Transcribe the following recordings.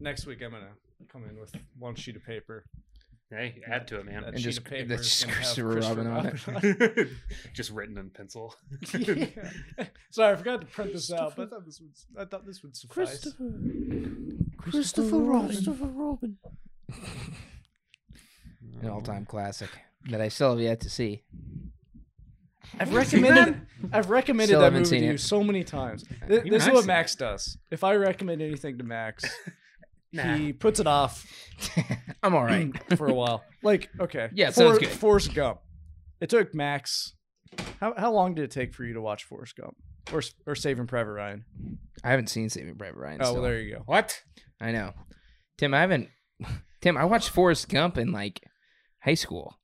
Next week, I'm gonna come in with one sheet of paper. Hey, add to it, man. That And sheet just- of paper that's is gonna have Christopher Robin on it. Just written in pencil. Yeah. Sorry, I forgot to print this out, but I thought this would I thought this would suffice. Christopher Robin. Christopher Robin. An all-time classic that I still have yet to see. I've recommended I've recommended Still that haven't movie seen to you it. so many times. Th- Even this is I've what seen Max does. If I recommend anything to Max, Nah. he puts it off I'm all right. for a while. Like, okay, Yeah, sounds For- good. Forrest Gump. It took Max. How how long did it take for you to watch Forrest Gump or s- or Saving Private Ryan? I haven't seen Saving Private Ryan. Oh, still. well, there you go. What? I know. Tim, I haven't. Tim, I watched Forrest Gump in like high school.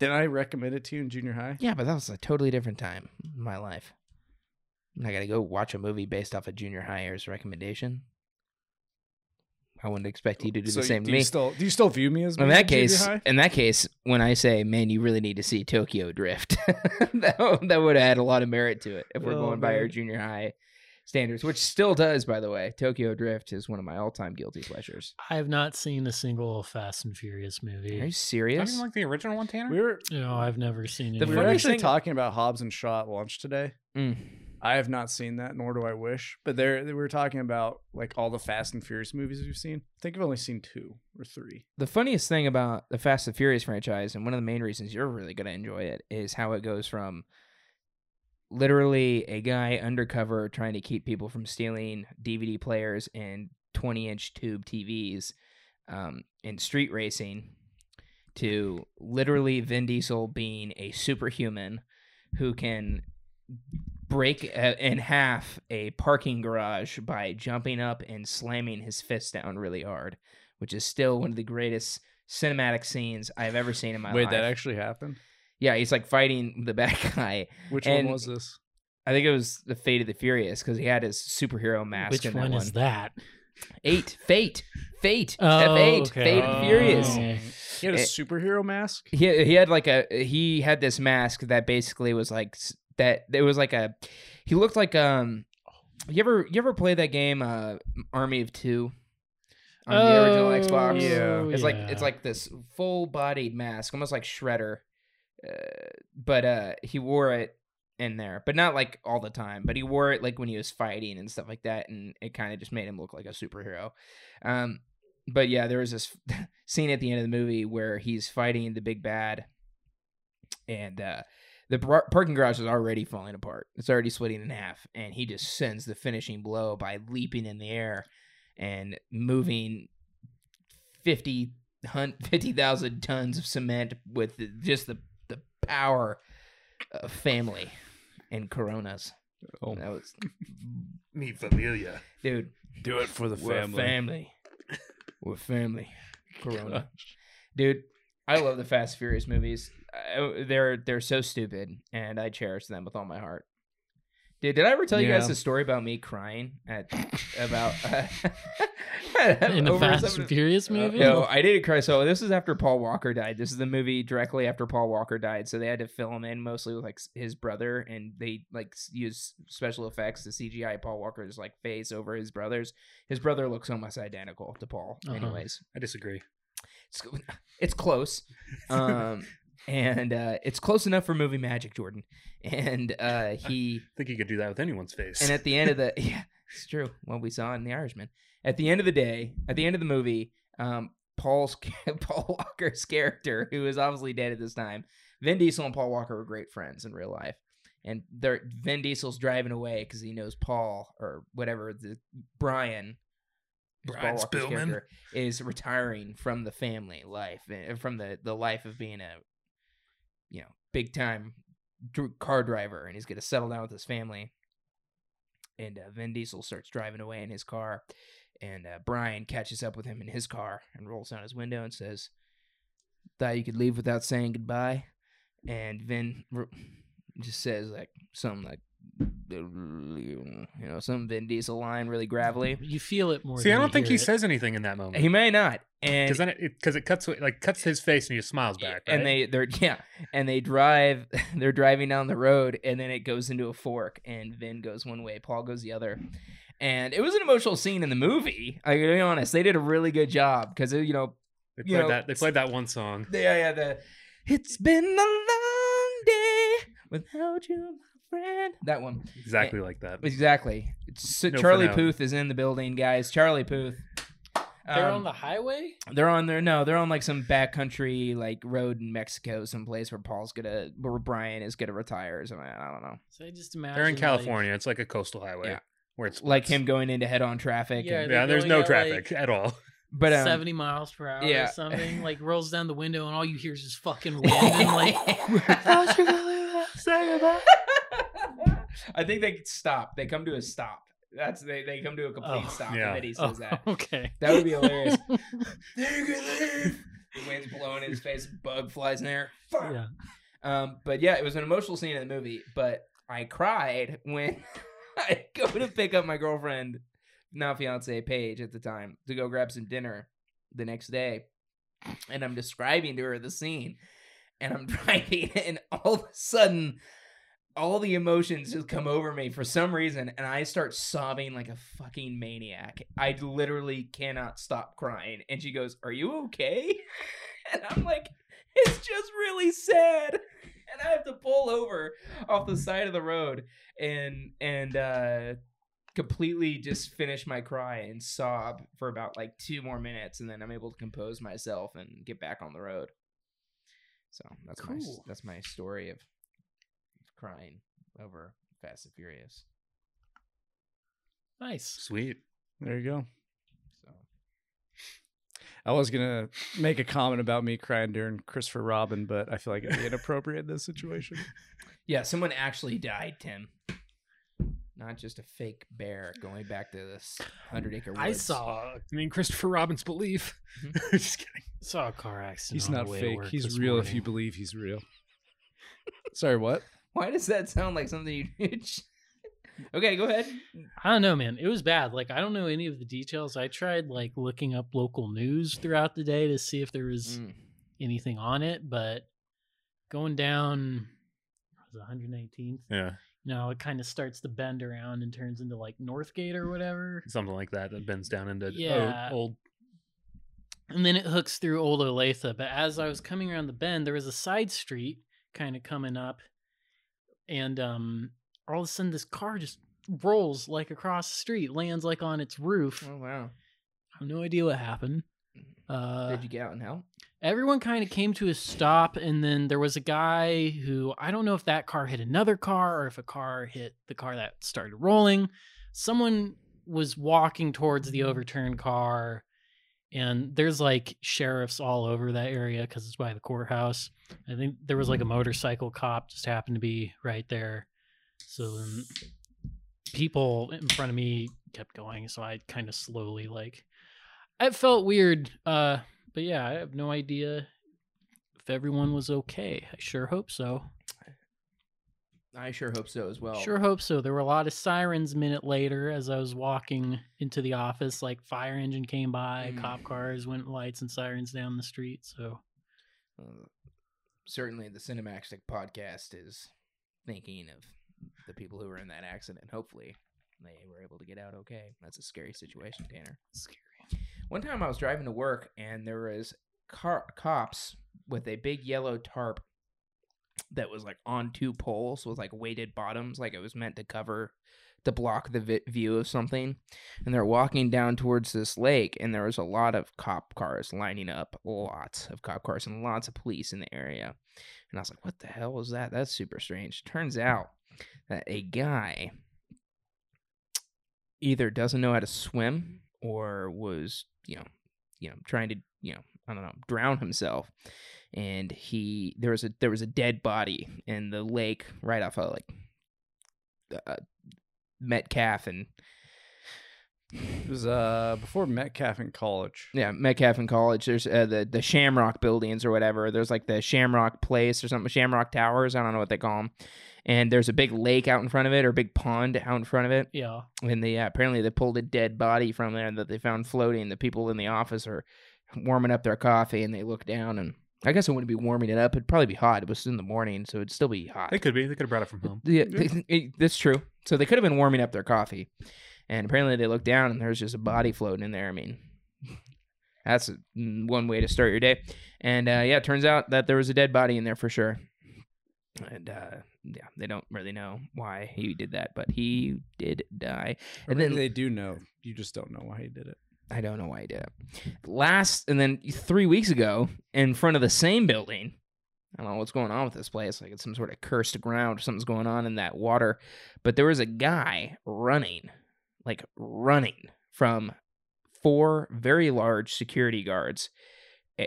Did I recommend it to you in junior high? Yeah, but that was a totally different time in my life. I'm not gonna go watch a movie based off a junior higher's recommendation. I wouldn't expect you to do So the same do to you me. still do you still view me as in that case, high? in that case, when I say, "Man, you really need to see Tokyo Drift," that, that would have had a lot of merit to it if we're Oh, going by our junior high standards, which still does, by the way. Tokyo Drift is one of my all-time guilty pleasures. I have not seen a single Fast and Furious movie. Are movie. you I serious? didn't like the original one, Tanner. we were No, I've never seen The it. we were actually thing- talking about Hobbs and Shaw at lunch today. Mm. I have not seen that, nor do I wish. But there, they were talking about like all the Fast and Furious movies we've seen. I think I've only seen two or three. the funniest thing about the Fast and Furious franchise, and one of the main reasons you're really going to enjoy it, is how it goes from literally a guy undercover trying to keep people from stealing DVD players and 20 inch tube TVs um, in street racing to literally Vin Diesel being a superhuman who can break a, in half a parking garage by jumping up and slamming his fist down really hard, which is still one of the greatest cinematic scenes I've ever seen in my Wait, life. Wait, that actually happened? Yeah, he's like fighting the bad guy. Which And- one was this? I think it was the Fate of the Furious because he had his superhero mask. Which in one that is that? Eight. Fate. Fate. Oh, F8. okay. Fate of the Furious. Oh. He had a Eh, superhero mask. He he had like a he had this mask that basically was like that. It was like a he looked like um. You ever you ever play that game uh Army of Two on the original Oh, Xbox? Yeah. It's like it's like this full bodied mask, almost like Shredder, uh, but uh he wore it in there, but not like all the time. But he wore it like when he was fighting and stuff like that, and it kind of just made him look like a superhero. Um, but yeah, there was this scene at the end of the movie where he's fighting the big bad, and uh, the par- parking garage is already falling apart. It's already splitting in half, and he just sends the finishing blow by leaping in the air and moving 50 hun- 50,000 tons of cement with the, just the power of family and coronas. Oh. That was, Me familia. dude, Do it for the we're family. We're family. Corona. Dude, I love the Fast and Furious movies. I, they're they're so stupid, and I cherish them with all my heart. Dude, did I ever tell you guys Yeah. the story about me crying at about uh, in the Fast some- and Furious movie? No, I didn't cry. So this is after Paul Walker died. This is the movie directly after Paul Walker died. So they had to film in mostly with like his brother, and they like s- use special effects to CGI Paul Walker's like face over his brother's. His brother looks almost identical to Paul. Uh-huh. Anyways, I disagree. it's, it's close, um, and uh, it's close enough for movie magic, Jordan. And uh, he I think he could do that with anyone's face. and at the end of the yeah, it's true. What we saw in The Irishman. At the end of the day, at the end of the movie, um, Paul's Paul Walker's character, who is obviously dead at this time, Vin Diesel and Paul Walker were great friends in real life, and they're Vin Diesel's driving away because he knows Paul or whatever the Brian. Brian Spillman. is retiring from the family life, eh, from the the life of being a, you know, big time car driver, and he's going to settle down with his family. And uh, Vin Diesel starts driving away in his car, and uh, Brian catches up with him in his car and rolls down his window and says, "Thought you could leave without saying goodbye," and Vin just says like something like, you know, some Vin Diesel line, really gravelly. You feel it more. See, I don't you think he it. says anything in that moment. He may not, and because then it because it, cuts like cuts his face and he just smiles back. and they they're yeah and they drive they're driving down the road and then it goes into a fork and vin goes one way paul goes the other and it was an emotional scene in the movie. I gotta be honest, they did a really good job because you know, They You played know, that. They played that one song. yeah, yeah, the it's been a long day without you, my friend. That one. Exactly like that. Exactly. It's, No, Charlie. Puth is in the building, guys. Charlie Puth. They're Um, on the highway. They're on there. No, they're on like some backcountry like road in Mexico, someplace where Paul's gonna, where Brian is gonna retire or something. I don't know. So I just imagine They're in like- California. it's like a coastal highway. Yeah. Where it's Like him going into head-on traffic. Yeah, and- Yeah, there's no at, traffic like, at all. but um, 70 miles per hour yeah. or something. Like rolls down the window and all you hear is just fucking wind and like I think they stop. They come to a stop. That's they. They come to a complete Oh, stop. yeah. And then he oh, says that. okay. That would be hilarious. There you leave. The wind's blowing in his face. Bug flies in there. Fuck. yeah. Um, but yeah, it was an emotional scene in the movie. But I cried when I go to pick up my girlfriend, now fiance Paige at the time, to go grab some dinner the next day, and I'm describing to her the scene, and I'm driving, and all of a sudden. All the emotions just come over me for some reason, and I start sobbing like a fucking maniac. I literally cannot stop crying. And she goes, Are you okay? And I'm like, It's just really sad and I have to pull over off the side of the road and and uh completely just finish my cry and sob for about like two more minutes and then I'm able to compose myself and get back on the road. So that's my that's my story of crying over Fast and Furious. Nice. Sweet. There you go. So I was gonna make a comment about me crying during Christopher Robin, but I feel like it'd be inappropriate in this situation. yeah, someone actually died, Tim. Not just a fake bear going back to this hundred acre woods. I saw I mean, Christopher Robin's belief. Mhm. Just kidding. saw a car accident. He's on the not way fake. He's this real if you believe he's real. Sorry, what? Why does that sound like something you did? okay, go ahead. I don't know, man. It was bad. Like I don't know any of the details. I tried like looking up local news throughout the day to see if there was Mm. anything on it, but going down was it 118th. Yeah, You know, it kind of starts to bend around and turns into like Northgate or whatever. something like that that bends down into Yeah. old, old and then it hooks through Old Olathe. But as I was coming around the bend, there was a side street kind of coming up, and um, all of a sudden this car just rolls like across the street, lands like on its roof. Oh wow! I have no idea what happened. Uh, Did you get out and help? everyone kind of came to a stop, and then there was a guy who I don't know if that car hit another car or if a car hit the car that started rolling. Someone was walking towards the overturned car, and there's like sheriffs all over that area because it's by the courthouse. I think there was like a motorcycle cop just happened to be right there. So then people in front of me kept going, so I kind of slowly like it felt weird. Uh but yeah, I have no idea if everyone was okay. I sure hope so. I sure hope so as well. Sure hope so. There were a lot of sirens a minute later as I was walking into the office. Like fire engine came by, Mm. cop cars went lights and sirens down the street. So Uh, certainly, the Cinemaxtic podcast is thinking of the people who were in that accident. Hopefully, they were able to get out okay. That's a scary situation, Tanner. scary. One time I was driving to work and there was car- cops with a big yellow tarp that was like on two poles with like weighted bottoms, like it was meant to cover to block the vi- view of something. And they're walking down towards this lake and there was a lot of cop cars lining up, lots of cop cars and lots of police in the area. And I was like, "What the hell is that? That's super strange." Turns out that a guy either doesn't know how to swim or was you know you know trying to you know i don't know drown himself and he there was a there was a dead body in the lake right off of like uh, metcalf and It was uh before Metcalf in college. yeah metcalf in college there's uh, the the shamrock buildings or whatever there's like the shamrock place or something shamrock towers i don't know what they call them and there's a big lake out in front of it or a big pond out in front of it Yeah. and they uh, apparently they pulled a dead body from there that they found floating. The people in the office are warming up their coffee, and they look down, and I guess it wouldn't be warming it up. It'd probably be hot. It was in the morning, so it'd still be hot. They could be. They could have brought it from home. Yeah, it- that's true. So they could have been warming up their coffee, And apparently they looked down and there's just a body floating in there. I mean, that's mm, one way to start your day. And uh, yeah, it turns out that there was a dead body in there for sure. And uh, yeah, they don't really know why he did that, but he did die. Or And maybe then- they do know. You just don't know why he did it. I don't know why he did it. Last, and then three weeks ago, in front of the same building, I don't know what's going on with this place. Like it's some sort of cursed ground. Or something's going on in that water. But there was a guy running, like running from four very large security guards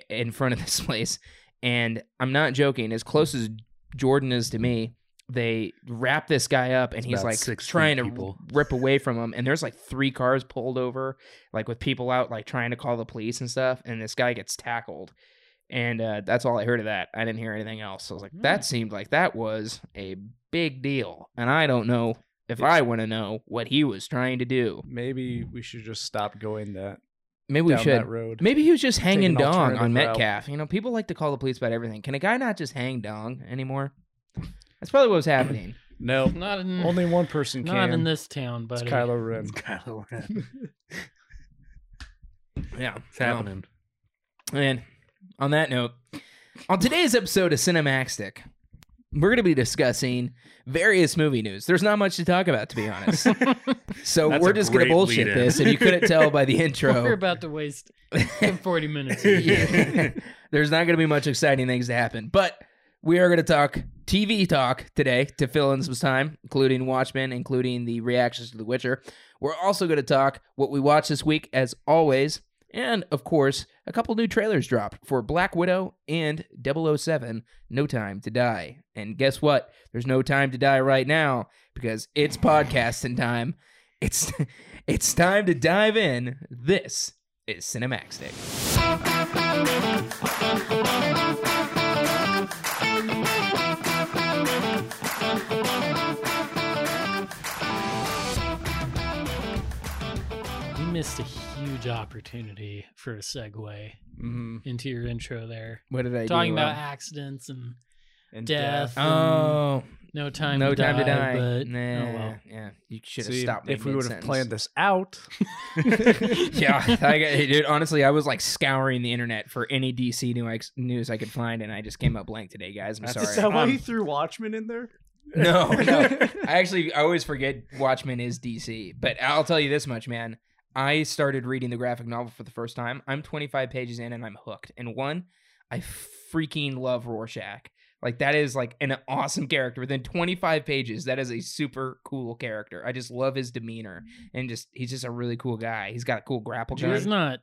in front of this place. And I'm not joking. As close as Jordan is to me, they wrap this guy up, and It's he's like trying to people. rip away from him. And there's like three cars pulled over, like with people out, like trying to call the police and stuff. And this guy gets tackled. And uh, that's all I heard of that. I didn't hear anything else. So I was like, that seemed like that was a big deal. And I don't know if I want to know what he was trying to do. Maybe we should just stop going that Maybe we should. that road. Maybe he was just hanging dong on route. Metcalf. You know, people like to call the police about everything. Can a guy not just hang dong anymore? That's probably what was happening. No, Not in only one person can. not in this town, It's buddy. Kylo Ren. It's Kylo Ren. Yeah, It's happening. And on that note, on today's episode of Cinemaxtic, we're going to be discussing various movie news. There's not much to talk about, to be honest. So That's we're a just going to bullshit lead-in. this, and you couldn't tell by the intro, We're about to waste 40 minutes. Yeah. There's not going to be much exciting things to happen, but we are going to talk TV talk today to fill in some time, including Watchmen, including the reactions to The Witcher. We're also going to talk what we watched this week, as always, and of course, a couple new trailers dropped for Black Widow and 007 No Time to Die. And guess what? There's no time to die right now because it's podcasting time. It's it's time to dive in. This is Cinemaxtic. You missed a huge opportunity for a segue hmm into your intro there. What did I Talking do? about accidents and And Death. death. Oh, no time no to time die, to die. But nah, oh well. yeah, you should have See, stopped. if we would have planned this out. yeah, I got, dude. Honestly, I was like scouring the internet for any DC new news I could find, and I just came up blank today, guys. I'm That's- Is sorry. that why Um, you threw Watchmen in there? No, no. I actually I always forget Watchmen is DC, but I'll tell you this much, man. I started reading the graphic novel for the first time. I'm 25 pages in and I'm hooked. And one, I freaking love Rorschach. Like that is like an awesome character. Within 25 pages, that is a super cool character. I just love his demeanor mm-hmm. and just he's just a really cool guy. He's got a cool grapple gun. He's not.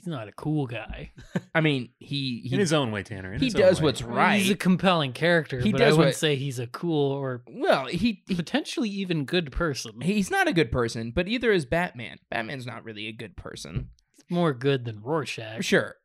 He's not a cool guy. I mean, he he in his own way, Tanner. in he his own does way. what's right. He's a compelling character, He but does I wouldn't what- say he's a cool or well, he, he potentially even good person. he's not a good person, but either is Batman. Batman's not really a good person. more good than Rorschach. Sure.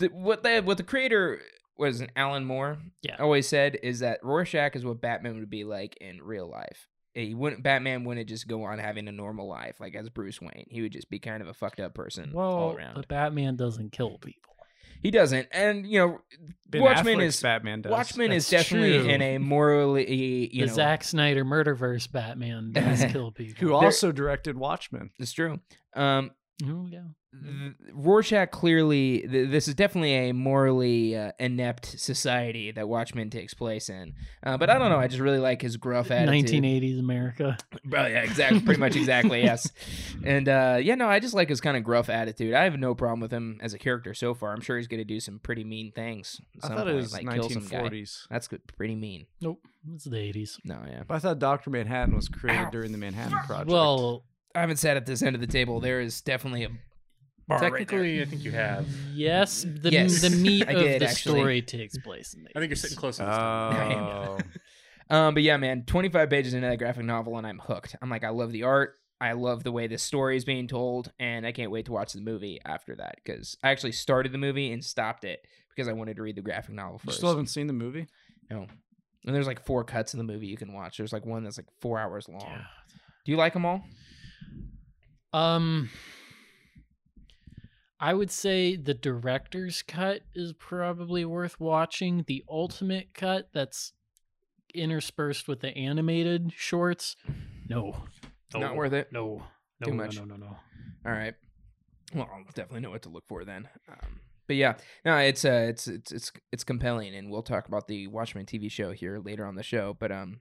The, what the what the creator was Alan Moore Yeah. always said is that Rorschach is what Batman would be like in real life. He wouldn't Batman wouldn't just go on having a normal life like as Bruce Wayne. He would just be kind of a fucked up person all around. but Batman doesn't kill people. he doesn't, and you know, Ben Watchmen Affleck's is Batman does. Watchmen is definitely true. in a morally you the know Zack Snyder murderverse Batman does kill people. who also directed Watchmen. it's true. Um, Oh yeah. Th- Rorschach clearly, th- this is definitely a morally uh, inept society that Watchmen takes place in. Uh, but I don't know. I just really like his gruff attitude. 1980s America. Bro, yeah, exactly. Pretty much exactly, yes. And uh, yeah, no, I just like his kind of gruff attitude. I have no problem with him as a character so far. I'm sure he's going to do some pretty mean things. I some thought it was like kill some guy. 1940s. That's good, pretty mean. Nope, it's the 80s. No, yeah. But I thought Doctor Manhattan was created Ow. during the Manhattan Project. Well, I haven't sat at this end of the table. There is definitely a bar right there. Technically, I think you have. yes, the Yes, the meat of did, the actually. story takes place in the I think you're sitting close to this. time. oh, Um, but yeah, man, 25 pages into that graphic novel, and I'm hooked. I'm like, I love the art. I love the way this story is being told, and I can't wait to watch the movie after that because I actually started the movie and stopped it because I wanted to read the graphic novel you first. still haven't seen the movie? no. And there's like four cuts in the movie you can watch. There's like one that's like four hours long. Do you like them all? Um, I would say the director's cut is probably worth watching. The ultimate cut that's interspersed with the animated shorts, no. Oh, Not worth it. No. No, Too no, much. No, no, no. All right. Well, I'll definitely know what to look for then. Um, but yeah, no, it's uh, it's it's it's it's compelling, and we'll talk about the Watchmen TV show here later on the show. But um,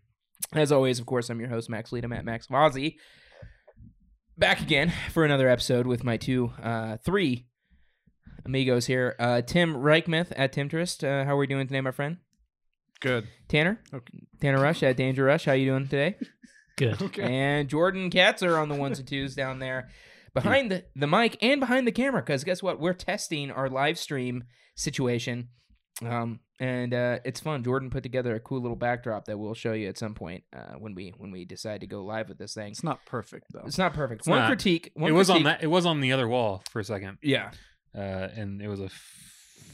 as always, of course, I'm your host Max Leadham at Max Vozzy. Back again for another episode with my two, uh, three amigos here. Uh, Tim Reichmuth at Timtrist. Uh, how are we doing today, my friend? Good. Tanner. Okay. Tanner Rush at Danger Rush. How are you doing today? Good. Okay. And Jordan Katzer on the ones and twos down there behind the, the mic and behind the camera. Because guess what? We're testing our live stream situation. Um, and uh, it's fun. Jordan put together a cool little backdrop that we'll show you at some point uh, when we when we decide to go live with this thing. It's not perfect though. It's not perfect. It's one not. critique. One it was on that. It was on the other wall for a second, Yeah. uh, and it was a f-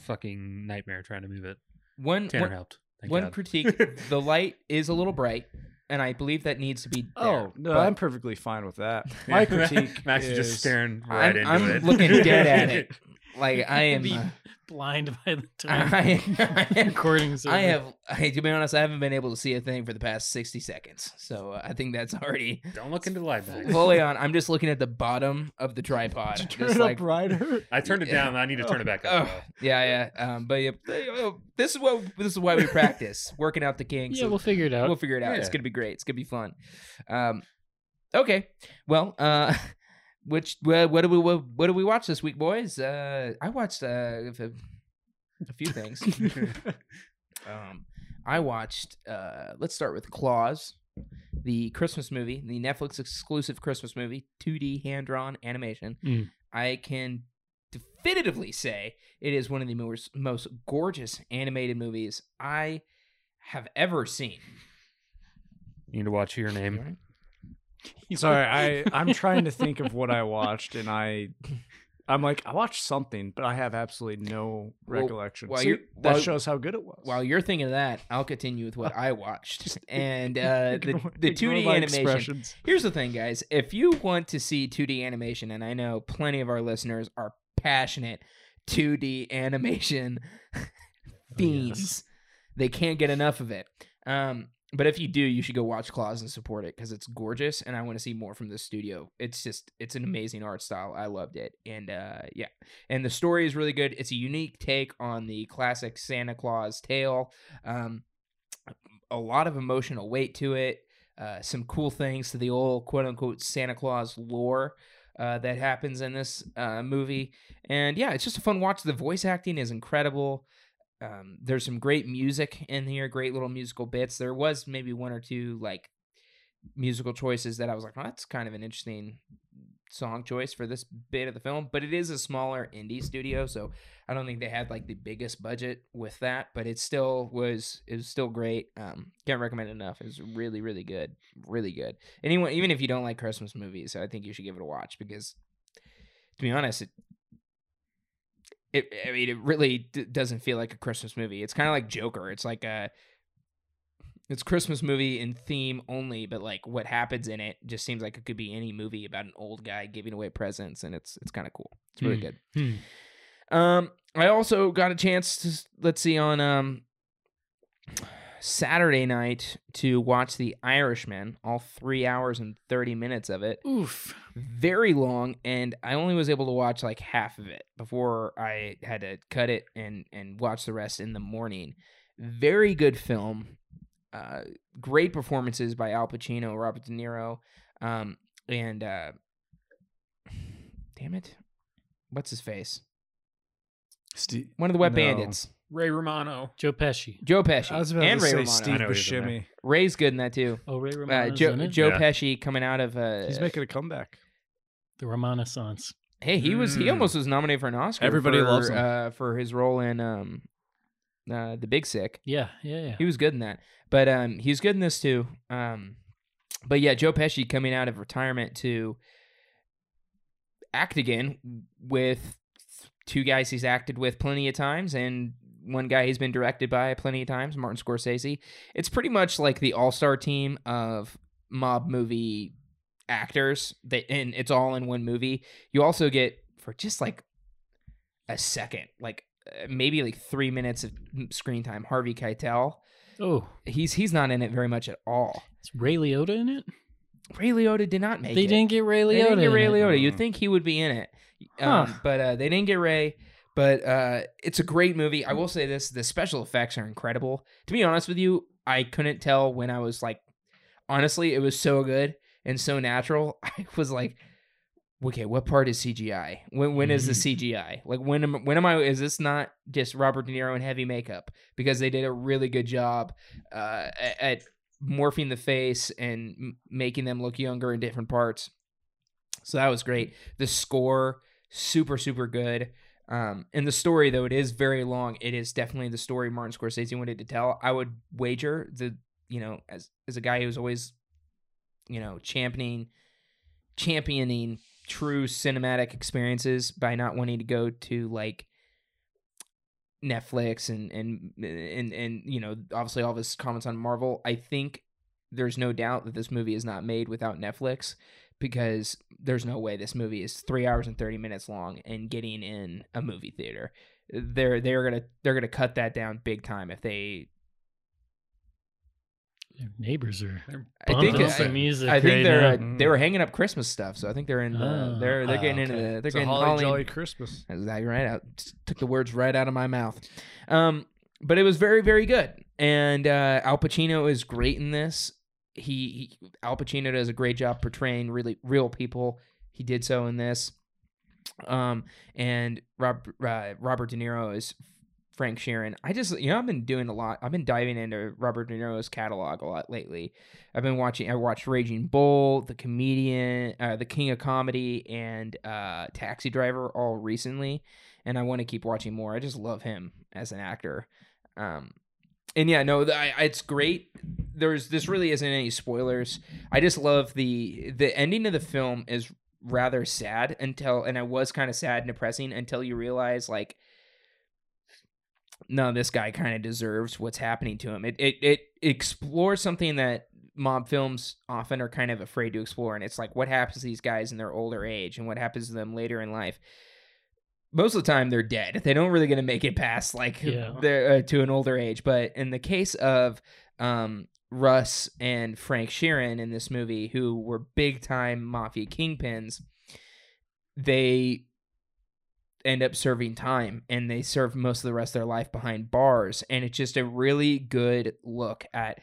fucking nightmare trying to move it. One Tanner one, helped. Thank one God. critique. the light is a little bright, and I believe that needs to be. There. Oh no, But I'm perfectly fine with that. My critique Max is is just staring right I'm, into I'm it. looking dead at it. Like I am. Be uh, blind by the time I, I am recording's over. I have, I, to be honest, I haven't been able to see a thing for the past 60 seconds. So uh, I think that's already Don't look into the light, Max. fully on. I'm just looking at the bottom of the tripod. Did you turn just it like, up brighter. I turned it down. I need to turn it back up. Ugh. though. yeah, yeah. Um, but yeah, this is what this is why we practice working out the kinks. yeah, we'll figure it out. we'll figure it out. It's gonna be great. It's gonna be fun. Um, okay. Well, uh, which what do we what, what do we watch this week, boys? Uh, I watched uh, a, a few things. Um, I watched. Uh, let's start with Klaus, the Christmas movie, the Netflix exclusive Christmas movie, 2D hand drawn animation. Mm. I can definitively say it is one of the most most gorgeous animated movies I have ever seen. You need to watch your name. Sorry, I I'm trying to think of what I watched, and I I'm like I watched something, but I have absolutely no Well, recollection. while See, that while- shows how good it was. While you're thinking of that, I'll continue with what I watched. And uh, the the 2D my animation. Here's the thing, guys. If you want to see 2D animation, and I know plenty of our listeners are passionate 2D animation fiends, they can't get enough of it. Um, but if you do, you should go watch Klaus and support it because it's gorgeous, and I want to see more from this studio. It's just it's an amazing art style. I loved it, and uh, yeah, and the story is really good. It's a unique take on the classic Santa Claus tale. Um, a lot of emotional weight to it. Uh, some cool things to the old quote unquote Santa Claus lore uh, that happens in this uh, movie. And yeah, it's just a fun watch. The voice acting is incredible. Um, there's some great music in here, great little musical bits. There was maybe one or two like musical choices that I was like, oh, that's kind of an interesting song choice for this bit of the film. But it is a smaller indie studio, so I don't think they had like the biggest budget with that, but it still was it was still great. Um, can't recommend it enough. It was really really good, really good. Anyone, even if you don't like Christmas movies, I think you should give it a watch because, to be honest, it. It, I mean, it really d- doesn't feel like a Christmas movie. It's kind of like Joker. It's like a, it's Christmas movie in theme only, but like what happens in it just seems like it could be any movie about an old guy giving away presents, and it's it's kind of cool. It's really Hmm. good. Hmm. Um, I also got a chance to let's see on um Saturday night to watch The Irishman, all three hours and thirty minutes of it. Oof. Very long, and I only was able to watch like half of it before I had to cut it and and watch the rest in the morning. Very good film. Uh, great performances by Al Pacino, Robert De Niro, um, and uh, damn it, what's his face? Steve, One of the Wet No. Bandits. Ray Romano. Joe Pesci. Joe Pesci I was about and to Ray say Romano. Steve I know he's in there. Buscemi. Ray's good in that too. Oh, Ray Uh, Joe in it? Joe Yeah. Pesci coming out of uh, He's making a comeback. The Renaissance. hey he was he Mm. almost was nominated for an Oscar. Everybody for, loves him. uh, for his role in um uh, the Big Sick. Yeah, yeah, yeah. He was good in that, but um he's good in this too. Um, but yeah, Joe Pesci coming out of retirement to act again with two guys he's acted with plenty of times and one guy he's been directed by plenty of times, Martin Scorsese. It's pretty much like the all-star team of mob movie actors that and it's all in one movie. You also get for just like a second, like uh, maybe like 3 minutes of screen time, Harvey Keitel. Oh, He's he's not in it very much at all. is Ray Liotta in it? Ray Liotta did not make They it. didn't get Ray Liotta They didn't get Ray. Liotta. You'd Mm. think he would be in it, um, Huh. but uh, they didn't get Ray. But uh, it's a great movie. I will say this: the special effects are incredible. To be honest with you, I couldn't tell when I was like, honestly, it was so good and so natural. I was like, okay, what part is CGI? When when is the CGI? Like when am when am I? Is this not just Robert De Niro in heavy makeup? Because they did a really good job uh, at, at morphing the face and m- making them look younger in different parts. So that was great. The score, super super good. Um, and the story, though it is very long, it is definitely the story Martin Scorsese wanted to tell. I would wager the you know as as a guy who's always you know championing championing true cinematic experiences by not wanting to go to like Netflix and and and and you know obviously all of his comments on Marvel. I think there's no doubt that this movie is not made without Netflix because there's no way this movie is three hours and thirty minutes long and getting in a movie theater. They're they're gonna they're gonna cut that down big time if they. Their neighbors are I think bumping I- music. I think right they're now. uh, they were hanging up Christmas stuff, so I think they're in the Oh. they're they're Oh, getting into the they're It's getting holly Holly- jolly Christmas. That's exactly right. I took the words right out of my mouth. Um, but it was very, very good. And uh, Al Pacino is great in this. He, he Al Pacino does a great job portraying really real people. He did so in this. Um, and Rob, uh, Robert De Niro is Frank Sheeran. I just, you know, I've been doing a lot. I've been diving into Robert De Niro's catalog a lot lately. I've been watching. I watched Raging Bull, The Comedian, uh, The King of Comedy, and uh, Taxi Driver all recently, and I want to keep watching more. I just love him as an actor. Um, and yeah, no, th- I, it's great. There's this really isn't any spoilers. I just love the the ending of the film is rather sad until, and I was kind of sad and depressing until you realize like no, this guy kind of deserves what's happening to him. It, it it explores something that mob films often are kind of afraid to explore, and it's like what happens to these guys in their older age and what happens to them later in life. Most of the time, they're dead. They don't really going to make it past like Yeah. uh, to an older age. But in the case of um, Russ and Frank Sheeran in this movie, who were big time mafia kingpins, they end up serving time and they serve most of the rest of their life behind bars and it's just a really good look at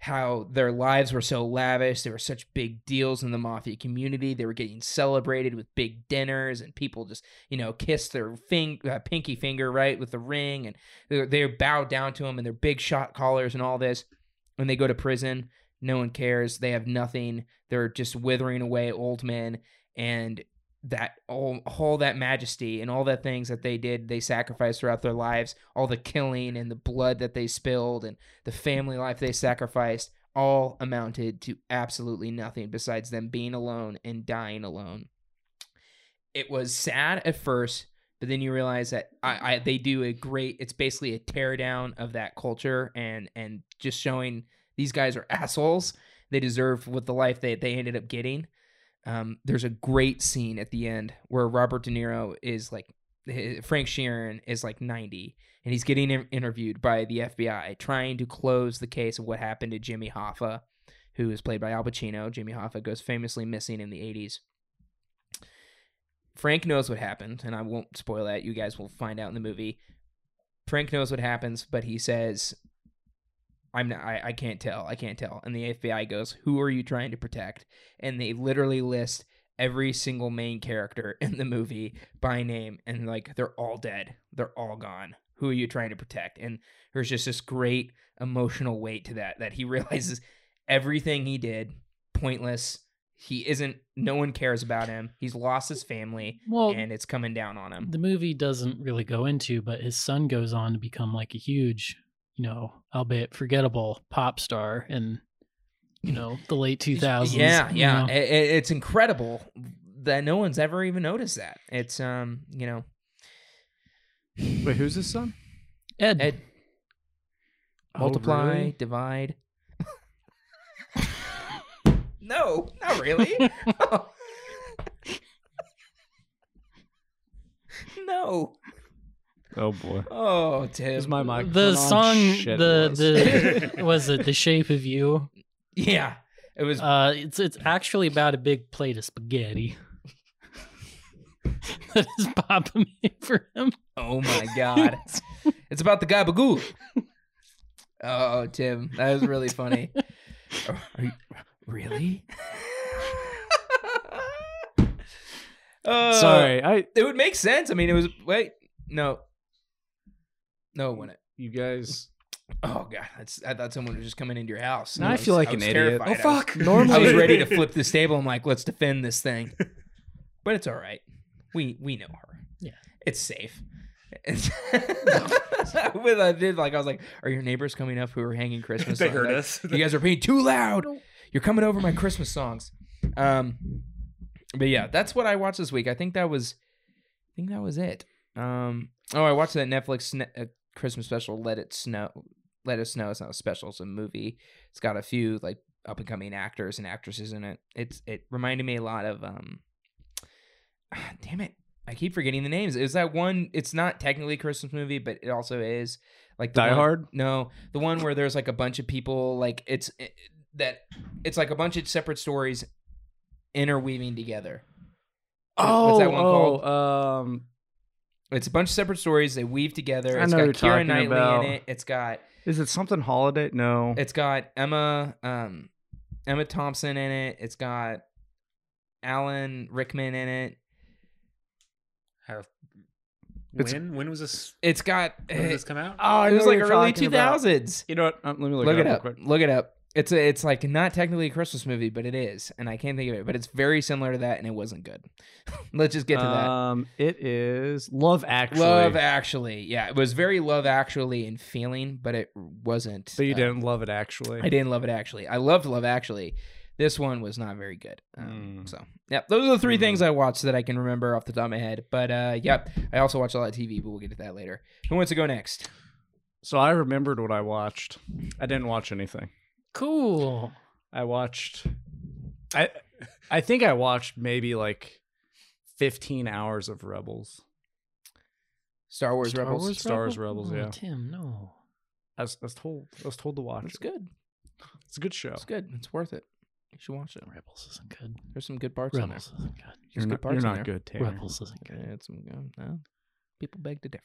how their lives were so lavish they were such big deals in the mafia community they were getting celebrated with big dinners and people just you know kiss their fing- uh, pinky finger right with the ring and they, they bowed down to them and their big shot collars and all this. When they go to prison no one cares they have nothing they're just withering away old men and that all, all that majesty and all that things that they did they sacrificed throughout their lives all the killing and the blood that they spilled and the family life they sacrificed all amounted to absolutely nothing besides them being alone and dying alone. It was sad at first but then you realize that I, I they do a great it's basically a teardown of that culture and and just showing these guys are assholes. They deserve what the life they, they ended up getting um, there's a great scene at the end where Robert De Niro is like Frank Sheeran is like 90 and he's getting in- interviewed by the FBI trying to close the case of what happened to Jimmy Hoffa, who is played by Al Pacino. Jimmy Hoffa goes famously missing in the 80s. Frank knows what happened, and I won't spoil that. You guys will find out in the movie. Frank knows what happens, but he says, "I'm not. I, I can't tell. I can't tell." And the FBI goes, "Who are you trying to protect?" And they literally list every single main character in the movie by name, and like they're all dead. They're all gone. Who are you trying to protect? And there's just this great emotional weight to that that he realizes everything he did pointless. He isn't. No one cares about him. He's lost his family, Well, and it's coming down on him. the movie doesn't really go into, but his son goes on to become like a huge, you know, albeit forgettable pop star in, you know, the late 2000s. Yeah, you yeah. know. I- I- it's incredible that no one's ever even noticed that. It's um, you know, Wait, who's his son? Ed, Ed, Oh, multiply, really? divide. no, not really. no. Oh boy. Oh, Tim. Is my mic the song, Shit, the was. the was it the shape of you? Yeah. It was Uh, it's it's actually about a big plate of spaghetti that his papa made for him. oh my god. it's about the gabagool. Oh, Tim, that was really funny. Are you, really? Uh, Sorry, I It would make sense. I mean, it was wait, no, no, when it wouldn't. you guys. Oh god, that's, I thought someone was just coming into your house. Now I was- feel like was an idiot. terrified. Oh I was- fuck! Normally, I was ready to flip this table. I'm like, let's defend this thing, but it's all right. We we know her. Yeah. it's safe. When I did like, I was like, "Are your neighbors coming up who are hanging Christmas?" they songs?" heard Like, us. You guys are being too loud. You're coming over my Christmas songs. Um, but yeah, that's what I watched this week. I think that was, I think that was it. Um, oh, I watched that Netflix sne- uh, Christmas special. Let it snow. Let it snow. It's not a special. It's a movie. It's got a few like up and coming actors and actresses in it. It's it reminded me a lot of um. Damn it. I keep forgetting the names. Is that one? It's not technically a Christmas movie, but it also is like Die one- Hard? No, the one where there's like a bunch of people. Like it's it, that it's like a bunch of separate stories interweaving together. Oh, what's that one oh, called? um, It's a bunch of separate stories. They weave together. I It's know got you're Keira talking Knightley about. in it. It's got is it something holiday? No, it's got Emma um Emma Thompson in it. It's got Alan Rickman in it. Have, It's- when when was this? It's got When did this come out? oh, I it was what like you're early talking two about. thousands. You know what? Um, let me look, Look, it it up. up. real quick. Look it up. It's a, it's like not technically a Christmas movie, but it is, and I can't think of it. But it's very similar to that, and it wasn't good. Let's just get to that. Um, it is Love Actually. Love Actually, yeah, it was very Love Actually in feeling, but it wasn't. but you uh, didn't love it actually. I didn't love it actually. I loved Love Actually. This one was not very good. Um, Mm. So, yeah, those are the three Mm. things I watched that I can remember off the top of my head. But uh, yeah, I also watched a lot of TV, but we'll get to that later. Who wants to go next? So I remembered what I watched. I didn't watch anything. Cool. I watched. I I think I watched maybe like fifteen hours of Rebels. Star Wars Star Rebels. Wars Star Wars Rebel? Rebels, Oh, yeah. Tim, no. I was, I was told. I was told to watch. It's it. good. It's a good show. It's good. It's worth it. You should watch it. Rebels isn't good. There's some good parts in there. Rebels isn't good. You're There's good not, parts you're in not there. good, Tanner. Rebels isn't good. Okay, it's some good. No, people beg to differ.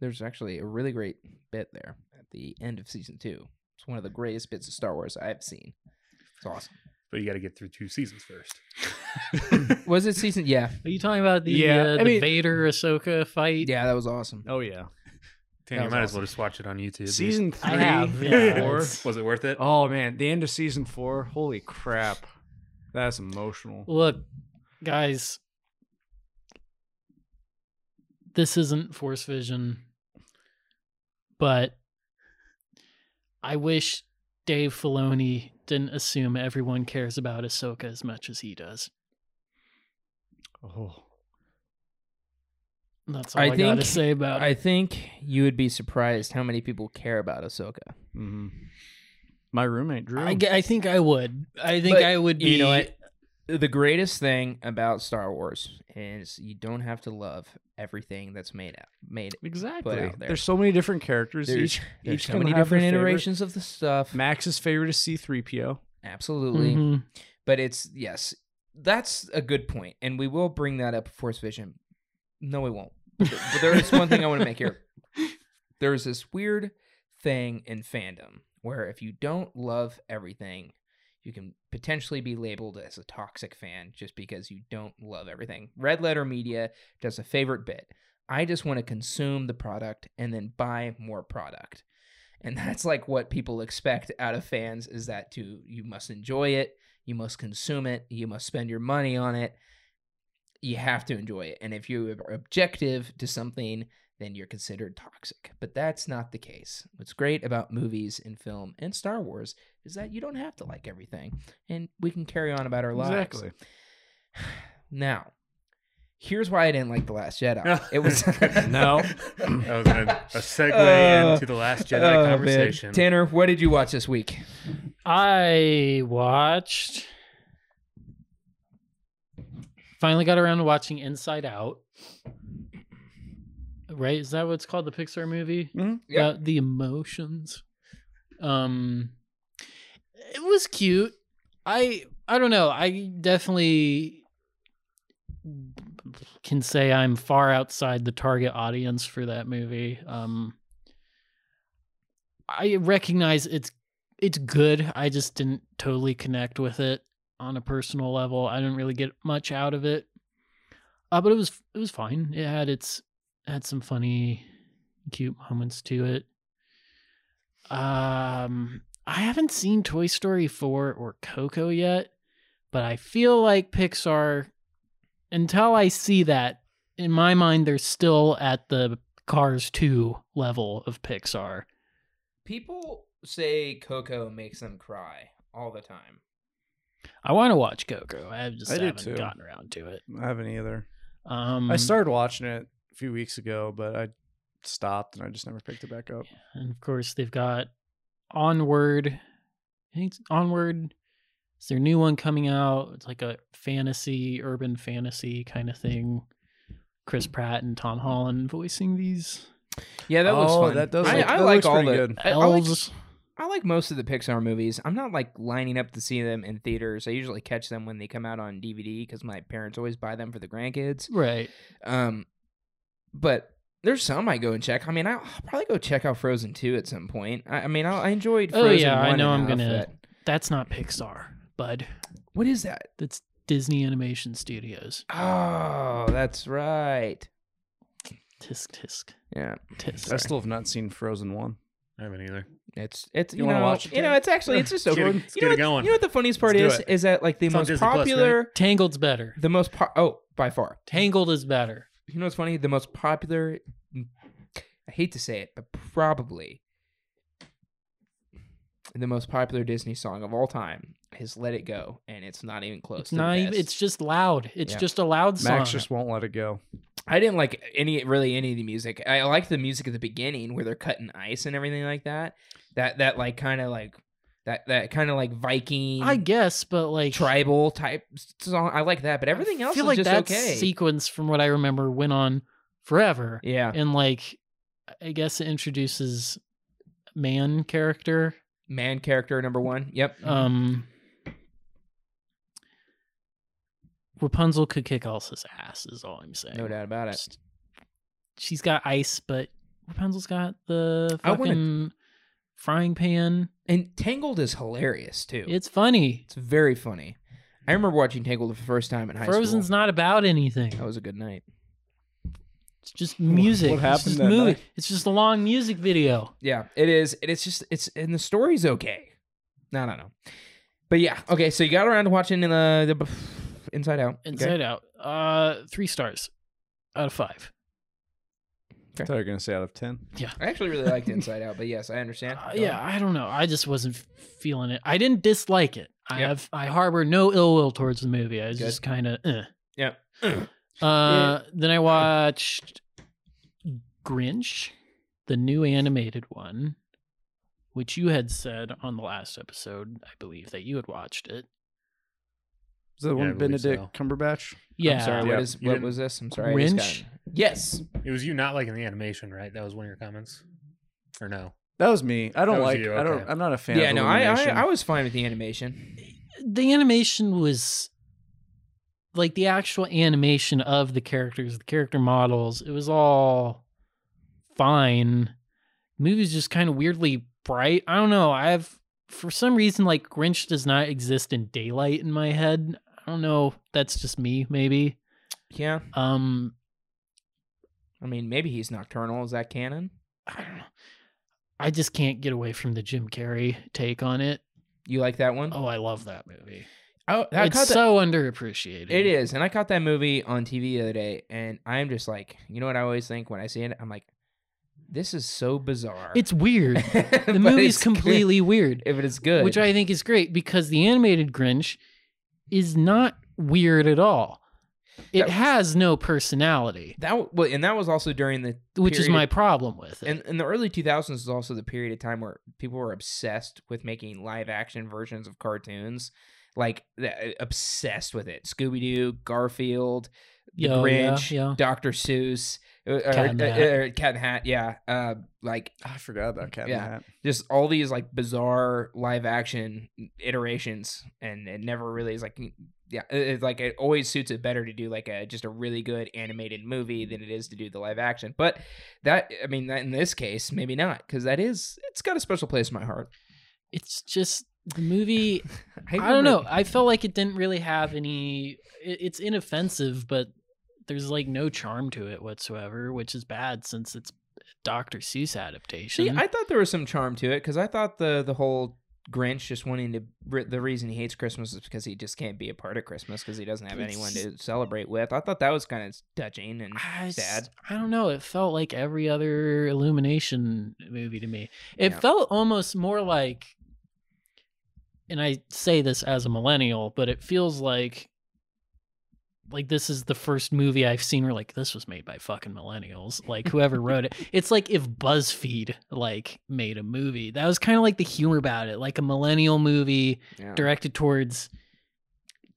It's good. There's actually a really great bit there at the end of season two. It's one of the greatest bits of Star Wars I've seen. It's awesome. But you got to get through two seasons first. Was it season? Yeah, Are you talking about the, Yeah, uh, I the mean- Vader Ahsoka fight? yeah, that was awesome. Oh yeah. Tan, you was might as well just watch it on YouTube. Season three, I have, yeah, four. was it worth it? Oh man, the end of season four. Holy crap, that's emotional. Look, guys, this isn't Force Vision, but I wish Dave Filoni didn't assume everyone cares about Ahsoka as much as he does. Oh, That's all I I, gotta think- say about I think you would be surprised how many people care about Ahsoka. hmm my roommate Drew. I think I would. I think But I would be. you know what? The greatest thing about Star Wars is you don't have to love everything that's made out made. exactly. out there. There's so many different characters. There's, each there's each so many have their different favorite. iterations of the stuff. Max's favorite is C3PO. Absolutely. Mhm. But it's yes, that's a good point, and we will bring that up. Force Vision. No, we won't. But, but there is one thing I want to make here. There's this weird thing in fandom where if you don't love everything, you can potentially be labeled as a toxic fan just because you don't love everything. Red Letter Media does a favorite bit. I just want to consume the product and then buy more product. And that's like what people expect out of fans is that to you must enjoy it, you must consume it, you must spend your money on it. You have to enjoy it. And if you're objective to something, then you're considered toxic. But that's not the case. What's great about movies and film and Star Wars is that you don't have to like everything and we can carry on about our lives. Exactly. Now, here's why I didn't like The Last Jedi. It was No. that was a, a segue Uh, into the last Jedi man. conversation. Tanner, what did you watch this week? I watched. Finally got around to watching Inside Out. Right? Is that what it's called? The Pixar movie? Mhm. Yeah. About the emotions. Um it was cute. I I don't know. I definitely can say I'm far outside the target audience for that movie. Um I recognize it's it's good. I just didn't totally connect with it on a personal level. I didn't really get much out of it. Uh, but it was it was fine. It had its had some funny cute moments to it. Um I haven't seen Toy Story 4 or Coco yet, but I feel like Pixar until I see that in my mind they're still at the Cars 2 level of Pixar. People say Coco makes them cry all the time. I want to watch Coco. I just I haven't gotten around to it. I haven't either. Um I started watching it a few weeks ago, but I stopped and I just never picked it back up. and of course they've got Onward. I think it's Onward. It's their new one coming out. It's like a fantasy, urban fantasy kind of thing. Chris Pratt and Tom Holland voicing these Yeah, that looks oh, fun. that does. I, look, I that like looks all the. good. I, I like, elves. I like most of the Pixar movies. I'm not like lining up to see them in theaters. I usually catch them when they come out on DVD because my parents always buy them for the grandkids. right. Um, but there's some I go and check. I mean, I'll probably go check out Frozen 2 at some point. I, I mean, I, I enjoyed Oh, Frozen yeah, I know I'm gonna- that- That's not Pixar, bud. What is that? That's Disney Animation Studios. Oh, that's right. Tisk tisk Yeah, tisk. I still have not seen Frozen one. I haven't either. it's it's you, You know watch it, you know it's actually it's just so Get it- good. let's You get know it what- going. You know what the funniest part Let's is do it. is that like the It's most Disney Plus, right? popular, Tangled's better. the most po- oh by far. Tangled is better. You know what's funny? The most popular. I hate to say it, but probably the most popular Disney song of all time is "Let It Go," and it's not even close. It's to the not even. It's just loud. It's Yeah. just a loud song. Max just won't let it go. I didn't like any really any of the music. I liked the music at the beginning where they're cutting ice and everything like that. That that like kind of like that that kind of like Viking I guess, but like tribal type song. I like that, but everything I else feel is like just that okay. sequence, from what I remember, went on forever. yeah, And like, I guess it introduces man character. man character number one. Yep. Um, Rapunzel could kick Elsa's ass. Is all I'm saying. no doubt about it. Just- she's got ice, but Rapunzel's got the I wanna- fucking frying pan. And Tangled is hilarious too. It's funny. It's very funny. I remember watching Tangled the first time in high school. Frozen's not about anything. That was a good night. It's just music. what It's happened just that movie. night? It's just a long music video. Yeah, it is. And it's just it's and the story's okay. No, no, no. But yeah, okay. So you got around to watching uh, the Inside Out. Okay. Inside Out. Uh, three stars out of five. I thought you were gonna say out of ten. Yeah. I actually really liked Inside Out, but yes, I understand. Uh, yeah, on. I don't know. I just wasn't feeling it. I didn't dislike it. I Yep. have I harbor no ill will towards the movie. I was Good. just kind of. Eh. Yeah. Uh, then I watched Grinch, the new animated one, which you had said on the last episode, I believe that you had watched it. Is that Yeah, one Benedict so. Cumberbatch? Yeah, I'm sorry. Yeah. What is what was this? I'm sorry. I just Grinch? Got- Yes. It was you not liking the animation, right? That was one of your comments, or no? That was me. I don't That was like. you, I don't. okay. I'm not a fan. Yeah. of No. I, I Illumination. I was fine with the animation. the animation was like the actual animation of the characters, the character models. It was all fine. The movie's just kind of weirdly bright. I don't know. I have for some reason like Grinch does not exist in daylight in my head. I don't know. That's just me, maybe. Yeah. Um, I mean, maybe he's nocturnal. Is that canon? I don't know. I just can't get away from the Jim Carrey take on it. You like that one? Oh, I love that movie. Oh, I it's that- so underappreciated. It is, and I caught that movie on TV the other day, and I'm just like, you know what I always think when I see it? I'm like, this is so bizarre. It's weird. the The movie's completely weird, if it is good. which I think is great because the animated Grinch is not weird at all. It That- has no personality, that w- well, and that was also during the which is period- my problem with it. And in the early 2000s was also the period of time where people were obsessed with making live action versions of cartoons, like obsessed with it. Scooby Doo, Garfield, The Yo, Grinch, yeah. Dr. Seuss. Uh, or- Cat in the uh, Hat. uh, Cat in Hat, yeah. Uh, like I forgot about Cat in Yeah. the Hat. just all these like bizarre live action iterations, and it never really is like yeah, it, it- like it always suits it better to do like a just a really good animated movie than it is to do the live action. But that I mean, that in this case, maybe not because that is it's got a special place in my heart. It's just the movie. I don't know. I felt like it didn't really have any. it- It's inoffensive, but there's like no charm to it whatsoever, which is bad since it's Dr. Seuss adaptation. See, I thought there was some charm to it because I thought the the whole Grinch just wanting to the reason he hates Christmas is because he just can't be a part of Christmas because he doesn't have anyone to celebrate with. I thought that was kind of touching and I sad. I don't know. It felt like every other Illumination movie to me. It Yeah. felt almost more like, and I say this as a millennial, but it feels like, like this is the first movie I've seen where like this was made by fucking millennials. Like whoever wrote it, it's like if BuzzFeed like made a movie. That was kind of like the humor about it, like a millennial movie Yeah. directed towards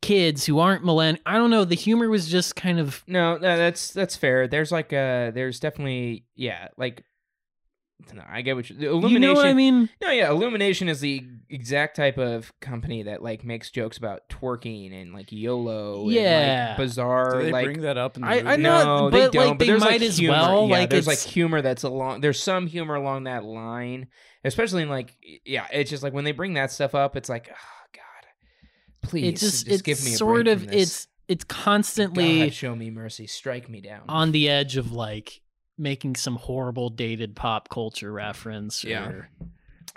kids who aren't millenn. I don't know. The humor was just kind of No, no, that's that's fair. There's like uh there's definitely yeah, like no, I get what you the you Illumination. know what I mean. No, yeah, Illumination is the exact type of company that like makes jokes about twerking and like YOLO Yeah. and like bizarre Do they like bring that up in the I- movie? I know- no, but, they don't. they there's, might like, as humor. well, Yeah, like, there's like humor that's along. There's some humor along that line, especially in like yeah. It's just like when they bring that stuff up, it's like oh god, please, it just, just it's give me a sort break of from this. it's it's constantly God, show me mercy, strike me down. on the edge of like making some horrible dated pop culture reference Yeah. or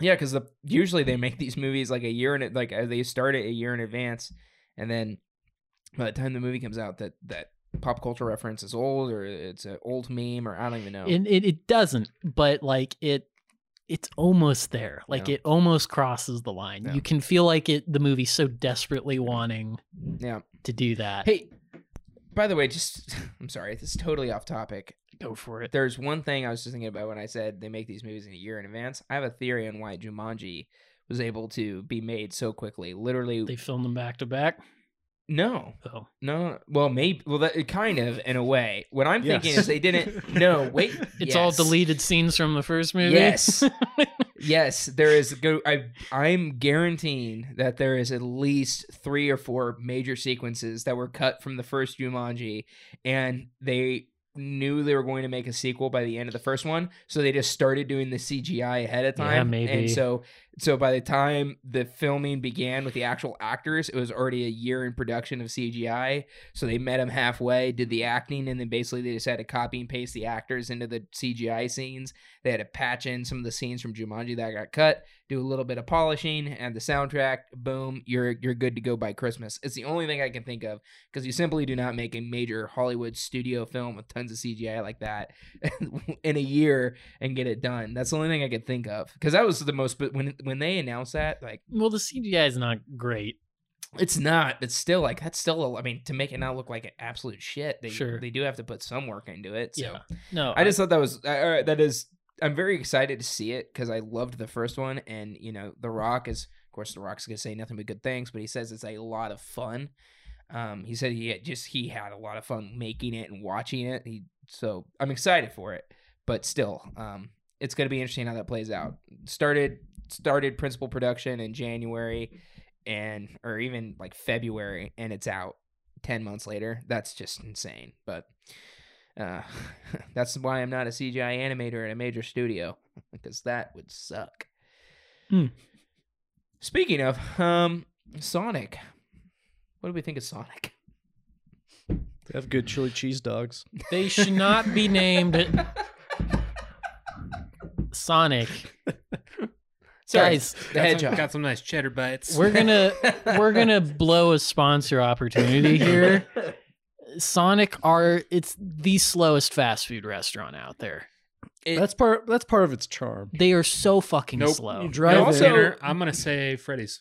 Yeah, because the usually they make these movies like a year in it, like uh, they start it a year in advance, and then by the time the movie comes out, that that pop culture reference is old or it's an old meme or I don't even know. it, it, it doesn't but like it it's almost there like Yeah. it almost crosses the line Yeah. you can feel like it the movie's so desperately wanting yeah. to do that Hey, by the way, just I'm sorry, this is totally off topic. Go for it There's one thing I was just thinking about when I said they make these movies in a year in advance. I have a theory on why Jumanji was able to be made so quickly. Literally, they filmed them back to back no, oh no. Well, maybe. Well, that kind of in a way. What I'm thinking is they didn't. No, wait. it's all deleted scenes from the first movie Yes. yes, there is. Go. I. I'm guaranteeing that there is at least three or four major sequences that were cut from the first Jumanji, and they knew they were going to make a sequel by the end of the first one, so they just started doing the CGI ahead of Yeah, time. maybe. And so, so by the time the filming began with the actual actors, it was already a year in production of CGI. So they met them halfway, did the acting, and then basically they just had to copy and paste the actors into the CGI scenes. They had to patch in some of the scenes from Jumanji that got cut, do a little bit of polishing, and the soundtrack. Boom, you're you're good to go by Christmas. It's the only thing I can think of because you simply do not make a major Hollywood studio film with tons of CGI like that in a year and get it done. That's the only thing I could think of because that was the most. When when they announced that, like well the cgi is not great it's not, but still, like that's still. a- I mean, to make it not look like absolute shit, they Sure. they do have to put some work into it. So yeah no I just thought that was uh, that is. I'm very excited to see it because I loved the first one, and you know, The Rock is, of course, The Rock's gonna say nothing but good things, but he says it's a lot of fun. Um, he said he had just he had a lot of fun making it and watching it. He so I'm excited for it, but still, um, it's gonna be interesting how that plays out. Started started principal production in January, and or even like February, and it's out ten months later. That's just insane, but. Uh, that's why I'm not a CGI animator at a major studio because that would suck. Hmm. Speaking of, um, Sonic. What do we think of Sonic? They have good chili cheese dogs. they should not be named sonic Sorry, Guys, the got, some, hedgehog. got some nice cheddar bites. we're gonna we're gonna blow a sponsor opportunity here sonic are it's the slowest fast food restaurant out there It- That's part. That's part of its charm. they are so fucking Nope. slow You drive And in- also- Dinner, I'm gonna say Freddy's.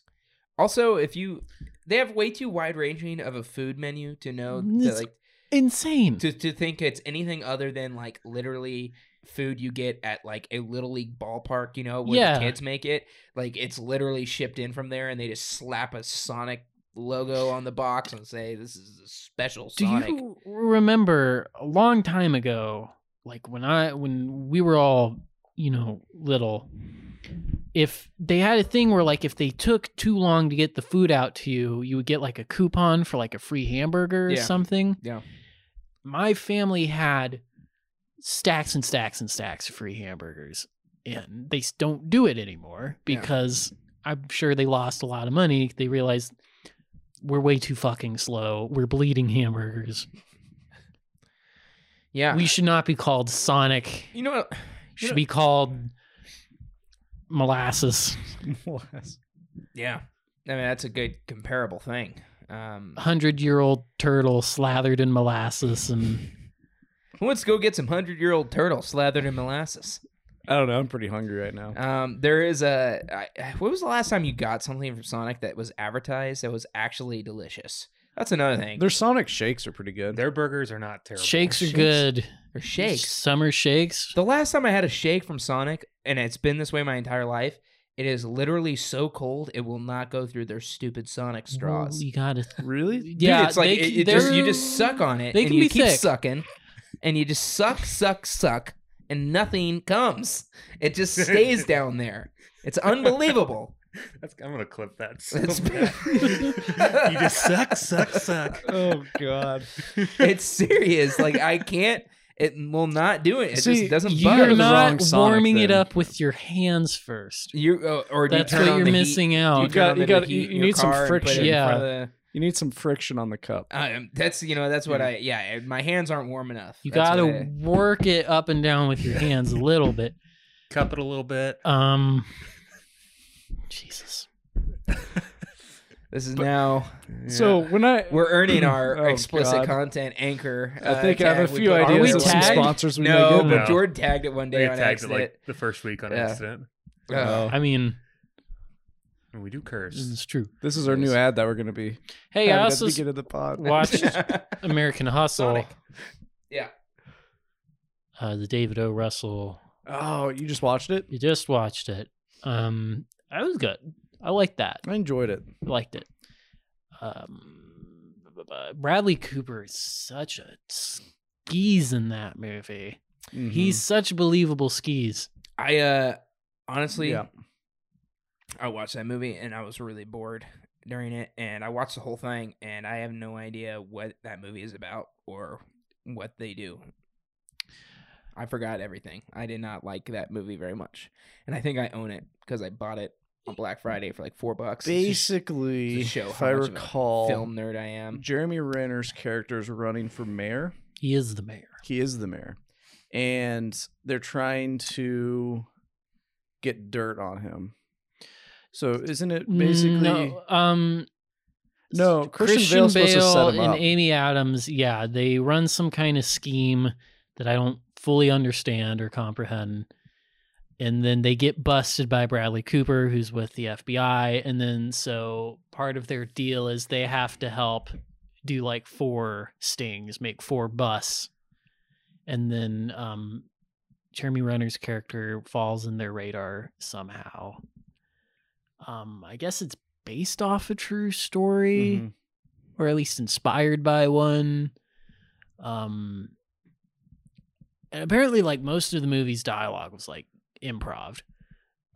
also, if you, they have way too wide ranging of a food menu to know that, like insane to to think it's anything other than like literally food you get at like a little league ballpark, you know, where Yeah. the kids make it. Like it's literally shipped in from there, and they just slap a Sonic logo on the box and say this is a special do Sonic. you remember a long time ago like when I when we were all you know little, if they had a thing where like if they took too long to get the food out to you, you would get like a coupon for like a free hamburger or Yeah. something. Yeah. My family had stacks and stacks and stacks of free hamburgers, and they don't do it anymore Yeah. because I'm sure they lost a lot of money. They realized we're way too fucking slow. We're bleeding hamburgers. Yeah. We should not be called Sonic. you know what? Should know- be called molasses. Yeah. I mean, that's a good comparable thing. Um, Hundred year old turtle slathered in molasses and let's go get some hundred year old turtle slathered in molasses. I don't know. I'm pretty hungry right now. Um, there is a. I, when was the last time you got something from Sonic that was advertised that was actually delicious? That's another thing. Their Sonic shakes are pretty good. Their burgers are not terrible. shakes are Shakes. good. Or shakes. Summer shakes. The last time I had a shake from Sonic, and it's been this way my entire life, it is literally so cold it will not go through their stupid Sonic straws. Well, you gotta. really? Dude, Yeah, it's like they it, it just you just suck on it they and can you be keep thick. sucking, and you just suck, suck, suck, and nothing comes. It just stays down there. It's unbelievable. That's, I'm gonna clip that. So It's- bad. you just suck, suck, suck. Oh God. it's serious. Like I can't. It will not do it. It See, just doesn't you're budge. You're the not wrong Sonic warming it up with your hands first. You uh, or do you That's turn what on you're the heat- missing You, out. You got- you got- you- you need some car and put it friction. in Yeah. Front of the- You need some friction on the cup. Um, that's you know that's what I yeah my hands aren't warm enough. You That's gotta what I- work it up and down with your hands a little bit. Cup it a little bit. Um, Jesus. this is now So when I we're earning our Oh, explicit God. content anchor. I think I have a we few put on- Are we ideas of some tagged? sponsors we No, may but get. No. Jordan tagged it one day They on tagged it accident. like the first week on Yeah. accident. Uh, I mean, And we do curse. it's true. This is our new ad that we're going to be. Hey, I having also at the s- beginning of the pod. watched American Hustle, Sonic. Yeah. uh, the David O. Russell. Oh, you just watched it? You just watched it. Um, that was good. I liked that. I enjoyed it. liked it. Um, b- b- Bradley Cooper is such a skis in that movie. Mhm. He's such believable skis. I uh honestly yeah. I watched that movie and I was really bored during it and I watched the whole thing and I have no idea what that movie is about or what they do. I forgot everything. I did not like that movie very much. And I think I own it because I bought it on Black Friday for like 4 bucks. Basically, to show if how I much of a recall, film nerd I am. Jeremy Renner's character is running for mayor. He is the mayor. He is the mayor. And they're trying to get dirt on him. So isn't it basically no, um, No, Christian Bale's supposed to set him and up. Amy Adams. Yeah, they run some kind of scheme that I don't fully understand or comprehend. And then they get busted by Bradley Cooper, who's with the FBI. And then so part of their deal is they have to help do like four stings, make four busts. And then um Jeremy Renner's character falls in their radar somehow. Um, I guess it's based off a true story Mhm. or at least inspired by one. Um, and apparently, like most of the movie's dialogue was like improv,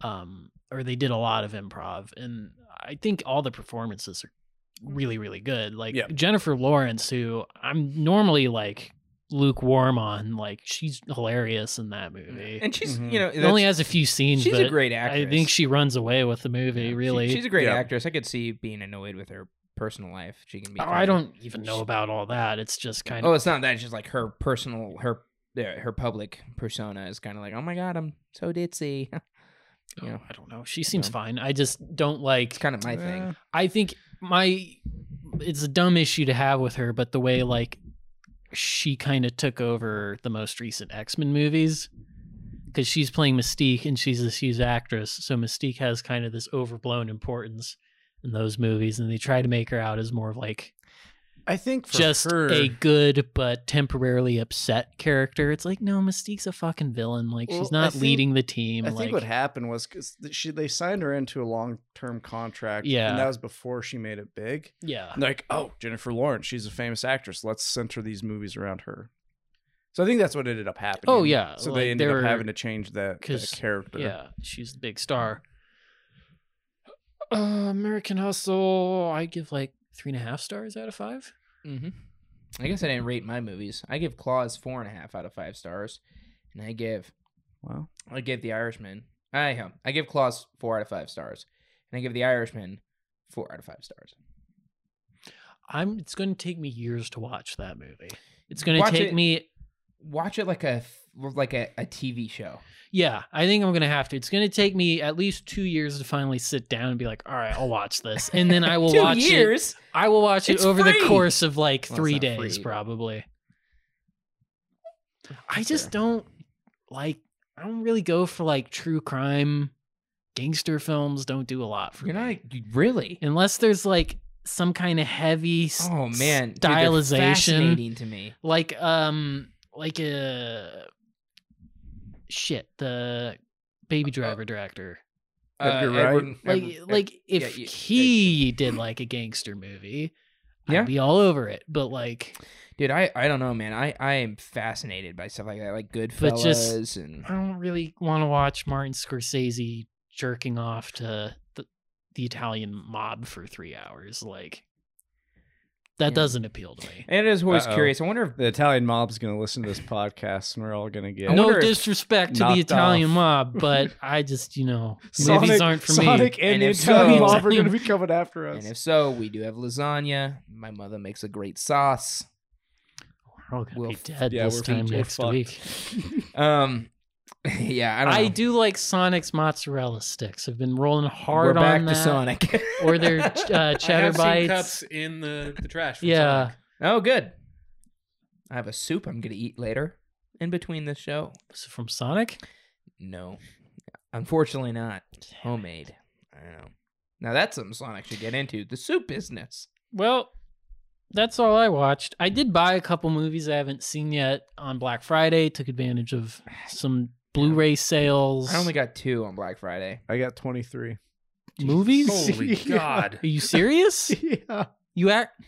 um, or they did a lot of improv, and I think all the performances are really, really good. Like Yeah. Jennifer Lawrence, who I'm normally like lukewarm on, like she's hilarious in that movie. And she's, Mhm. you know, It only that's- has a few scenes, she's but a great actress. I think she runs away with the movie. Yeah, she- really, she's a great Yeah. actress. I could see being annoyed with her personal life. She can be. Oh, kinda- I don't even know about all that. It's just kind of. Oh, it's not that. It's just like her personal, her yeah, her public persona is kind of like, oh my god, I'm so ditzy. you know, I don't know. She seems No. fine. I just don't like. it's kind of my thing. I think my it's a dumb issue to have with her, but the way like she kind of took over the most recent X Men movies because she's playing Mystique and she's this huge actress, so Mystique has kind of this overblown importance in those movies, and they try to make her out as more of like I think for just her, a good but temporarily upset character. It's like no, Mystique's a fucking villain. Like she's Well, I not think- leading the team. I like, think what happened was because she they signed her into a long term contract. Yeah. and that was before she made it big. yeah, like, oh, Jennifer Lawrence, she's a famous actress. Let's center these movies around her. So I think that's what ended up happening. Oh, yeah, So like, they ended they up having to change that, that 'cause, character. Yeah, she's the big star. Uh, American Hustle, I give like three and a half stars out of five. Mm-hmm. I guess I didn't rate my movies. I give Klaus four and a half out of five stars, and I give Wow. I give The Irishman. I am. I give Klaus four out of five stars, and I give The Irishman four out of five stars. I'm. It's going to take me years to watch that movie. It's going to Watch take it- me. Watch it like a like a, a TV show. Yeah, I think I'm going to have to. It's going to take me at least two years to finally sit down and be like, all right, I'll watch this, and then I will watch it. years. I will watch it It's over free! the course of like Well, three days, free, probably. I just don't like. I don't really go for like true crime, gangster films. Don't do a lot for You're me. not really. unless there's like some kind of heavy Oh man, Dude, stylization, fascinating to me. like um, like a shit the Baby Driver director. Edgar Uh, Wright? Edward- Like Edward- like yeah, if yeah, he did like a gangster movie, Yeah. I'd be all over it. But like. dude, I I don't know, man. I I am fascinated by stuff like that, like Goodfellas but just- and I don't really want to watch Martin Scorsese jerking off to the, the Italian mob for three hours. Like that Yeah. doesn't appeal to me. and it is always Uh-oh. curious. I wonder if The Italian mob's going to listen to this podcast and we're all going to get No disrespect to the Italian off. mob, but I just you know Sonic, movies aren't for Sonic me. and, And the if Italian so- mob are going to be coming after us. and if so, we do have lasagna. My mother makes a great sauce. We're all gonna We'll be f- dead yeah, this time next fucked. week. Um, yeah, I don't know. I do like Sonic's mozzarella sticks. I've been rolling hard We're hard back on to. Sonic. Or their uh, cheddar I have bites. seen cups in the, the trash. from Yeah. Sonic. oh, good. I have a soup I'm gonna eat later in between this show. Is it from Sonic? No, unfortunately not. Homemade. I don't know. Now that's something Sonic should get into the soup business. Well, that's all I watched. I did buy a couple movies I haven't seen yet on Black Friday. Took advantage of some Blu-ray sales. I only got two on Black Friday. I got 23. movies. Holy Yeah. God. Are you serious? yeah. you act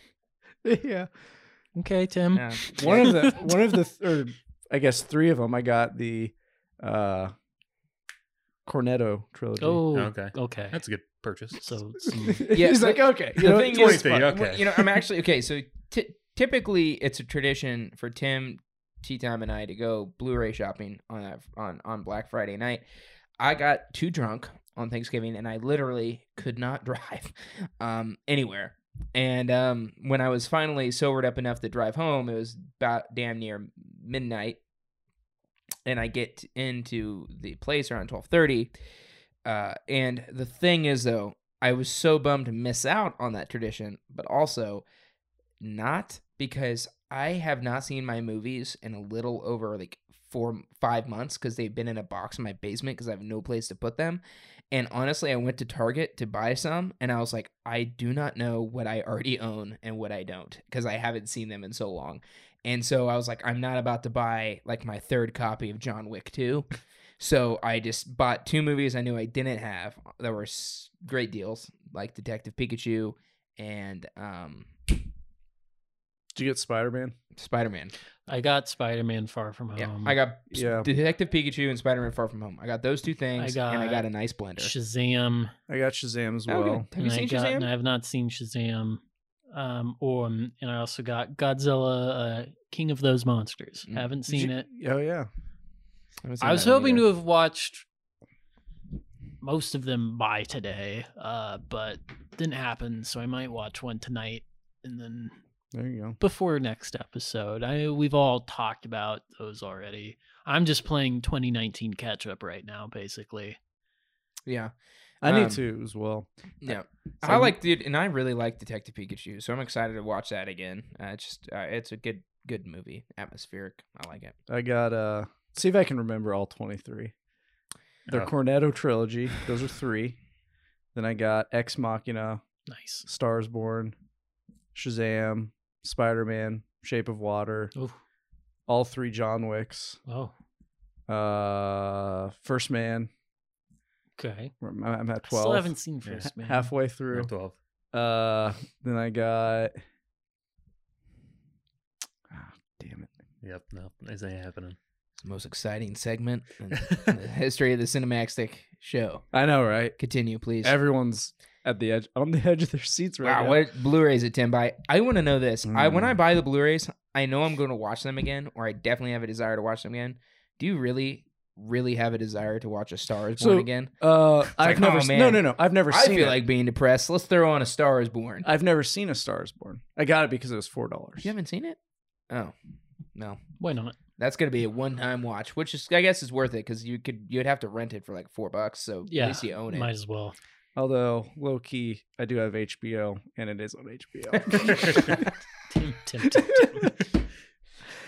Yeah. okay, Tim? Yeah. One of the one of the th- or I guess three of them I got the uh Cornetto trilogy. Oh, Okay. okay. That's a good purchase. so Yeah, He's like, okay. You the know, thing it's is, fine. okay. you know, I'm actually okay. So t- typically, it's a tradition for Tim, Tea Time, and I to go Blu-ray shopping on that on on Black Friday night. I got too drunk on Thanksgiving, and I literally could not drive um, anywhere. And um, when I was finally sobered up enough to drive home, it was about damn near midnight, and I get into the place around twelve thirty. Uh, and the thing is, though, I was so bummed to miss out on that tradition, but also not because I have not seen my movies in a little over like four, five months because they've been in a box in my basement because I have no place to put them. And honestly, I went to Target to buy some, and I was like, I do not know what I already own and what I don't because I haven't seen them in so long. And so I was like, I'm not about to buy like my third copy of John Wick 2. So I just bought two movies I knew I didn't have that were great deals, like Detective Pikachu and um, Did you get Spider Man? Spider Man. I got Spider-Man Far From Home. Yeah, I got Yeah. Detective Pikachu and Spider Man Far From Home. I got those two things, and I got got a nice blender. Shazam. I got Shazam as Oh, good. well. Have and you I seen got, Shazam? I have not seen Shazam. Um, or and I also got Godzilla, uh, King of Those Monsters. Mm. Haven't seen you- it. Oh yeah. haven't I was that one hoping to have watched most of them by today, uh, but didn't happen. So I might watch one tonight, and then There you go. before next episode. I we've all talked about those already. I'm just playing 2019 catch up right now, basically. Yeah, I need Um, to as well. yeah. I like, dude, and I really like Detective Pikachu, so I'm excited to watch that again. Uh, it's just, uh, it's a good, good movie, atmospheric. I like it. I got uh see if I can remember all 23. The Oh. Cornetto trilogy. Those are 3. Then I got Ex Machina, Nice. Stars Born, Shazam, Spider-Man, Shape of Water, Oh, all 3 John Wicks. oh, Uh First Man. okay. I'm I'm at 12. Still haven't seen Yeah. First Man. halfway No, through. 12. Uh then I got ah, damn it. Yep, no, this ain't happening. It's the most exciting segment in the history of the Cinemaxtic show. I know, right? Continue, please. Everyone's at the edge, on the edge of their seats right Wow, now. what Blu-rays at ten buy? I want to know this. I when I Mm. buy the Blu-rays, I know I'm going to watch them again, or I definitely have a desire to watch them again. Do you really, really have a desire to watch A Star Is Born So, again? Uh, I've like, never. oh, se- man. no, no, no. I've never I seen feel it. like being depressed. Let's throw on A Star Is Born. I've never seen a Star is Born. I got it because it was four dollars. you haven't seen it? Oh, no. Why not? That's gonna be a one-time watch, which is, I guess, is worth it because you could, you'd have to rent it for like four bucks. So Yeah, at least you own it. Might as well. Although low key, I do have HBO, and it is on HBO. Tim, Tim, Tim, Tim.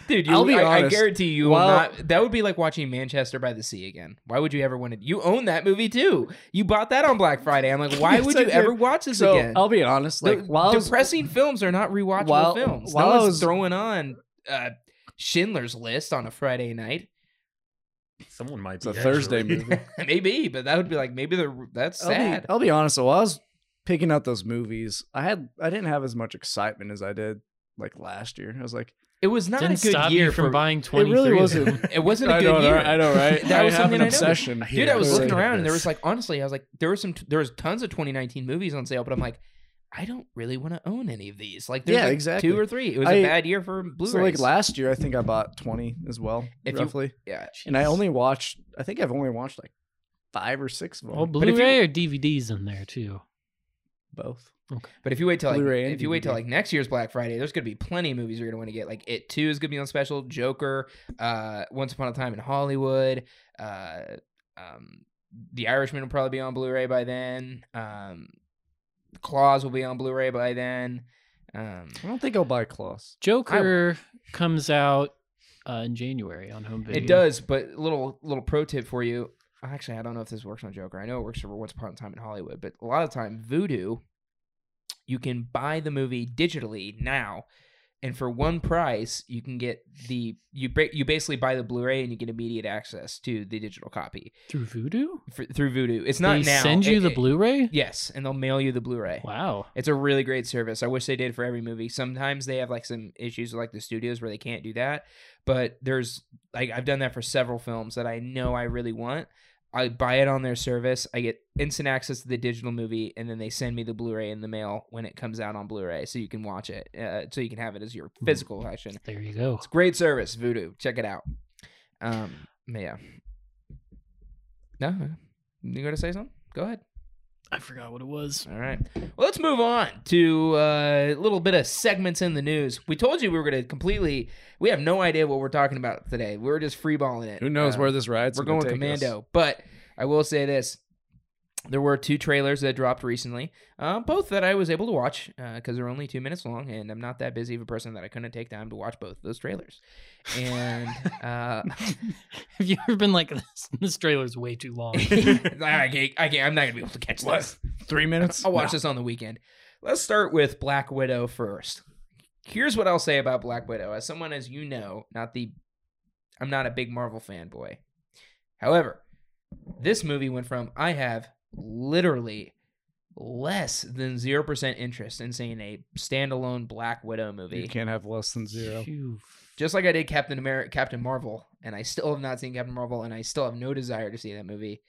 Dude, you, I'll be I, I guarantee you will while- not. That would be like watching Manchester by the Sea again. Why would you ever want to? You own that movie too. You bought that on Black Friday. I'm like, why Yes, would I you did. ever watch this so again? I'll be honest. Like The- while I was, depressing films are not rewatchable while- films. while no I one's was- throwing on uh, Schindler's List on a Friday night. Someone might it's be a Thursday movie. maybe, but that would be like maybe the that's I'll be, sad. I'll be honest. So while I was picking out those movies, I had I didn't have as much excitement as I did like last year. I was like, It was not Didn't a good stop year you from for. buying twenty. it really wasn't. It wasn't a good know, year. right? I know, right? That I was have something an I obsession. I Dude, I was looking Like around and there was like honestly, I was like, there was some, there was tons of 2019 movies on sale, but I'm like, I don't really want to own any of these. Like, there's Yeah, like exactly. two or three. It was I- a bad year for Blu-rays. So like last year, I think I bought twenty as well, If you- roughly. yeah, and I only watched. I think I've only watched like five or six of them. Oh, But if you- Blu-ray or DVDs in there too. Both. Okay. But if you wait till like Blu-ray if you wait till like next year's Black Friday, there's gonna be plenty of movies you're gonna want to get. Like It Two is gonna be on special. Joker, uh, Once Upon a Time in Hollywood, uh, um, The Irishman will probably be on Blu-ray by then. Um, Klaus will be on Blu-ray by then. Um, I don't think I'll buy Klaus. Joker comes out uh, in January on home video. It does, but a little little pro tip for you. Actually, I don't know if this works on Joker. I know it works for Once Upon a Time in Hollywood, but a lot of time Vudu, you can buy the movie digitally now, and for one price, you can get the you you basically buy the Blu-ray and you get immediate access to the digital copy through Vudu. for, through Vudu. It's not they now. send you It- the it- Blu-ray. Yes, and they'll mail you the Blu-ray. Wow. It's a really great service. I wish they did for every movie. Sometimes they have like some issues with like the studios where they can't do that. But there's like I've done that for several films that I know I really want. I buy it on their service. I get instant access to the digital movie, and then they send me the Blu-ray in the mail when it comes out on Blu-ray, so you can watch it. Uh, so you can have it as your physical collection. There you go. It's great service, Vudu. Check it out. Um, yeah. No, you got to say something? Go ahead. I forgot what it was. All right. Well, let's move on to uh, a little bit of segments in the news. We told you we were going to completely. We have no idea what we're talking about today. We're just freeballing it. Who knows Uh, where this ride's we're gonna going us. commando. But I will say this: there were two trailers that dropped recently, uh, both that I was able to watch because they're only two minutes long, and I'm not that busy of a person that I couldn't take time to watch both of those trailers. And uh, Have you ever been like this? This trailer's way too long. I can't, I can't. I'm not gonna be able to catch What? this. Three minutes. I'll watch No. this on the weekend. Let's start with Black Widow first. Here's what I'll say about Black Widow. As someone, as you know, not the, I'm not a big Marvel fanboy. However, this movie went from I have literally less than zero percent interest in seeing a standalone Black Widow movie. You can't have less than zero. Phew. just like I did Captain America, Captain Marvel, and I still have not seen Captain Marvel, and I still have no desire to see that movie.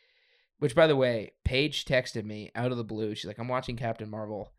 Which, by the way, Paige texted me out of the blue. She's like, "I'm watching Captain Marvel.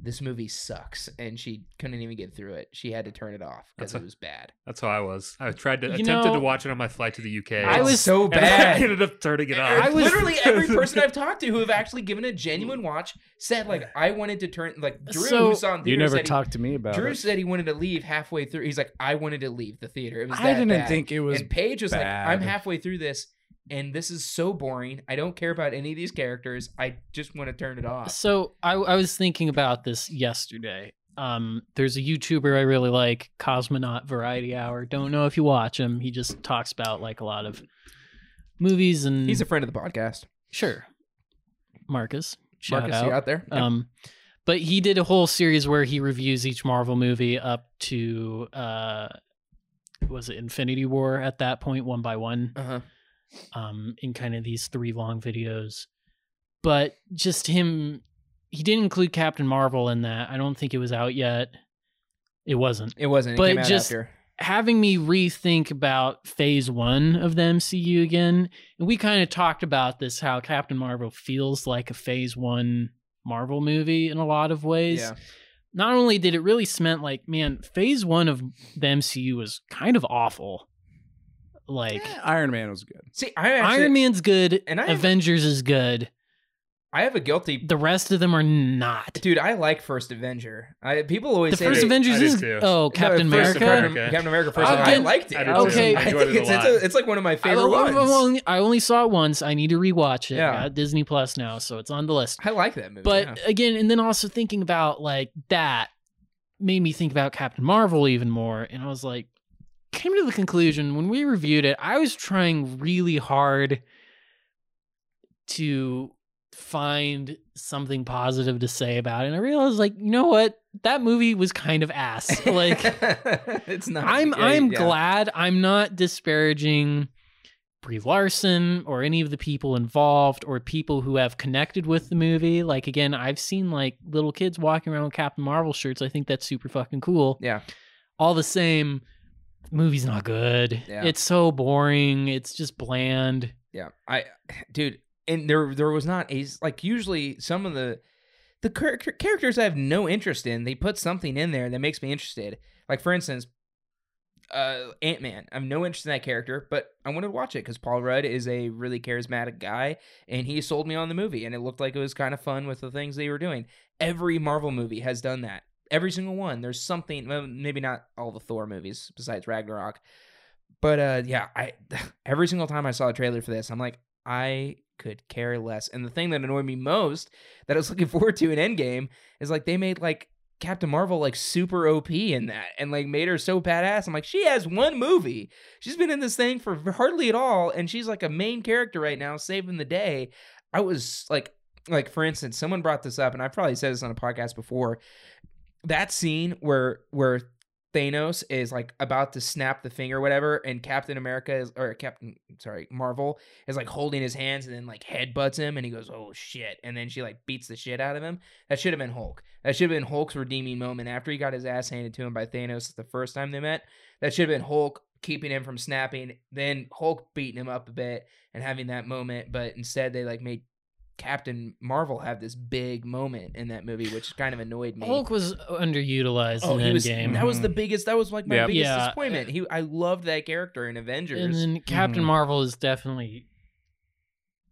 This movie sucks," and she couldn't even get through it. She had to turn it off because it was bad. That's how I was. I tried to You attempted know, to watch it on my flight to the UK. I was- so and I bad. ended up turning it off I was- literally every person I've talked to who have actually given a genuine mm. watch said like I wanted to turn like Drew So- who saw in You never said he- talked to me about Drew it. said he wanted to leave halfway through. He's like, I wanted to leave the theater. It was I didn't bad. think it was. and Paige was like, I'm halfway through this, and this is so boring. I don't care about any of these characters. I just want to turn it off. So I, I was thinking about this yesterday. Um, there's a YouTuber I really like, Cosmonaut Variety Hour. Don't know if you watch him. He just talks about like a lot of movies and He's a friend of the podcast. sure. Marcus, shout Marcus, out. you out there? Um, but he did a whole series where he reviews each Marvel movie up to uh, was it Infinity War at that point, one by one, Uh huh. Um, in kind of these three long videos. But just him, he didn't include Captain Marvel in that. I don't think it was out yet. It wasn't. It wasn't. It But just- after. having me rethink about phase one of the MCU again. And we kind of talked about this how Captain Marvel feels like a phase one Marvel movie in a lot of ways. Yeah. Not only did it really cement like, man, phase one of the MCU was kind of awful. Like Eh, Iron Man was good. See, I actually, Iron Man's good, and I have- Avengers is good. I have a guilty. The rest of them are not. Dude, I like First Avenger. I people always The say first that- Avengers is too. oh Captain First America. America. Captain, Captain America First. I Avenger. I liked it. I did too. Okay. I I think it it's, it's, a, it's like one of my favorite I- ones. I only saw it once. I need to rewatch it. Yeah. I Disney Plus now, so it's on the list. I like that movie. But yeah. again, and then also thinking about like that made me think about Captain Marvel even more. And I was like, came to the conclusion when we reviewed it, I was trying really hard to find something positive to say about it. And I realized like, you know what? That movie was kind of ass. Like it's not. I'm yeah, I'm yeah. glad I'm not disparaging Brie Larson or any of the people involved or people who have connected with the movie. Like again, I've seen like little kids walking around with Captain Marvel shirts. I think that's super fucking cool. Yeah. All the same, movie's not good. Yeah. It's so boring. It's just bland. Yeah, I, dude, and there there was not a like usually some of the the char- characters I have no interest in. They put something in there that makes me interested. Like for instance, uh, Ant Man. I have no interest in that character, but I wanted to watch it because Paul Rudd is a really charismatic guy, and he sold me on the movie, and it looked like it was kind of fun with the things they were doing. Every Marvel movie has done that. Every single one. There's something. Maybe not all the Thor movies besides Ragnarok, but uh, yeah, I every single time I saw a trailer for this, I'm like, I could care less. And the thing that annoyed me most that I was looking forward to in Endgame is like they made like Captain Marvel like super OP in that and like made her so badass. I'm like, she has one movie. She's been in this thing for hardly at all, and she's like a main character right now, saving the day. I was like, like for instance, someone brought this up, and I've probably said this on a podcast before. That scene where where Thanos is like about to snap the finger, whatever, and Captain America is or Captain sorry, Marvel is like holding his hands and then like headbutts him and he goes, Oh shit. And then she like beats the shit out of him. That should have been Hulk. That should have been Hulk's redeeming moment after he got his ass handed to him by Thanos the first time they met. That should have been Hulk keeping him from snapping, then Hulk beating him up a bit and having that moment. But instead they like made Captain Marvel have this big moment in that movie, which kind of annoyed me. Hulk was underutilized Oh, in he was. Endgame. That was the biggest. That was like my Yep. biggest Yeah. disappointment. He, I loved that character in Avengers. and then Captain Mhm. Marvel is definitely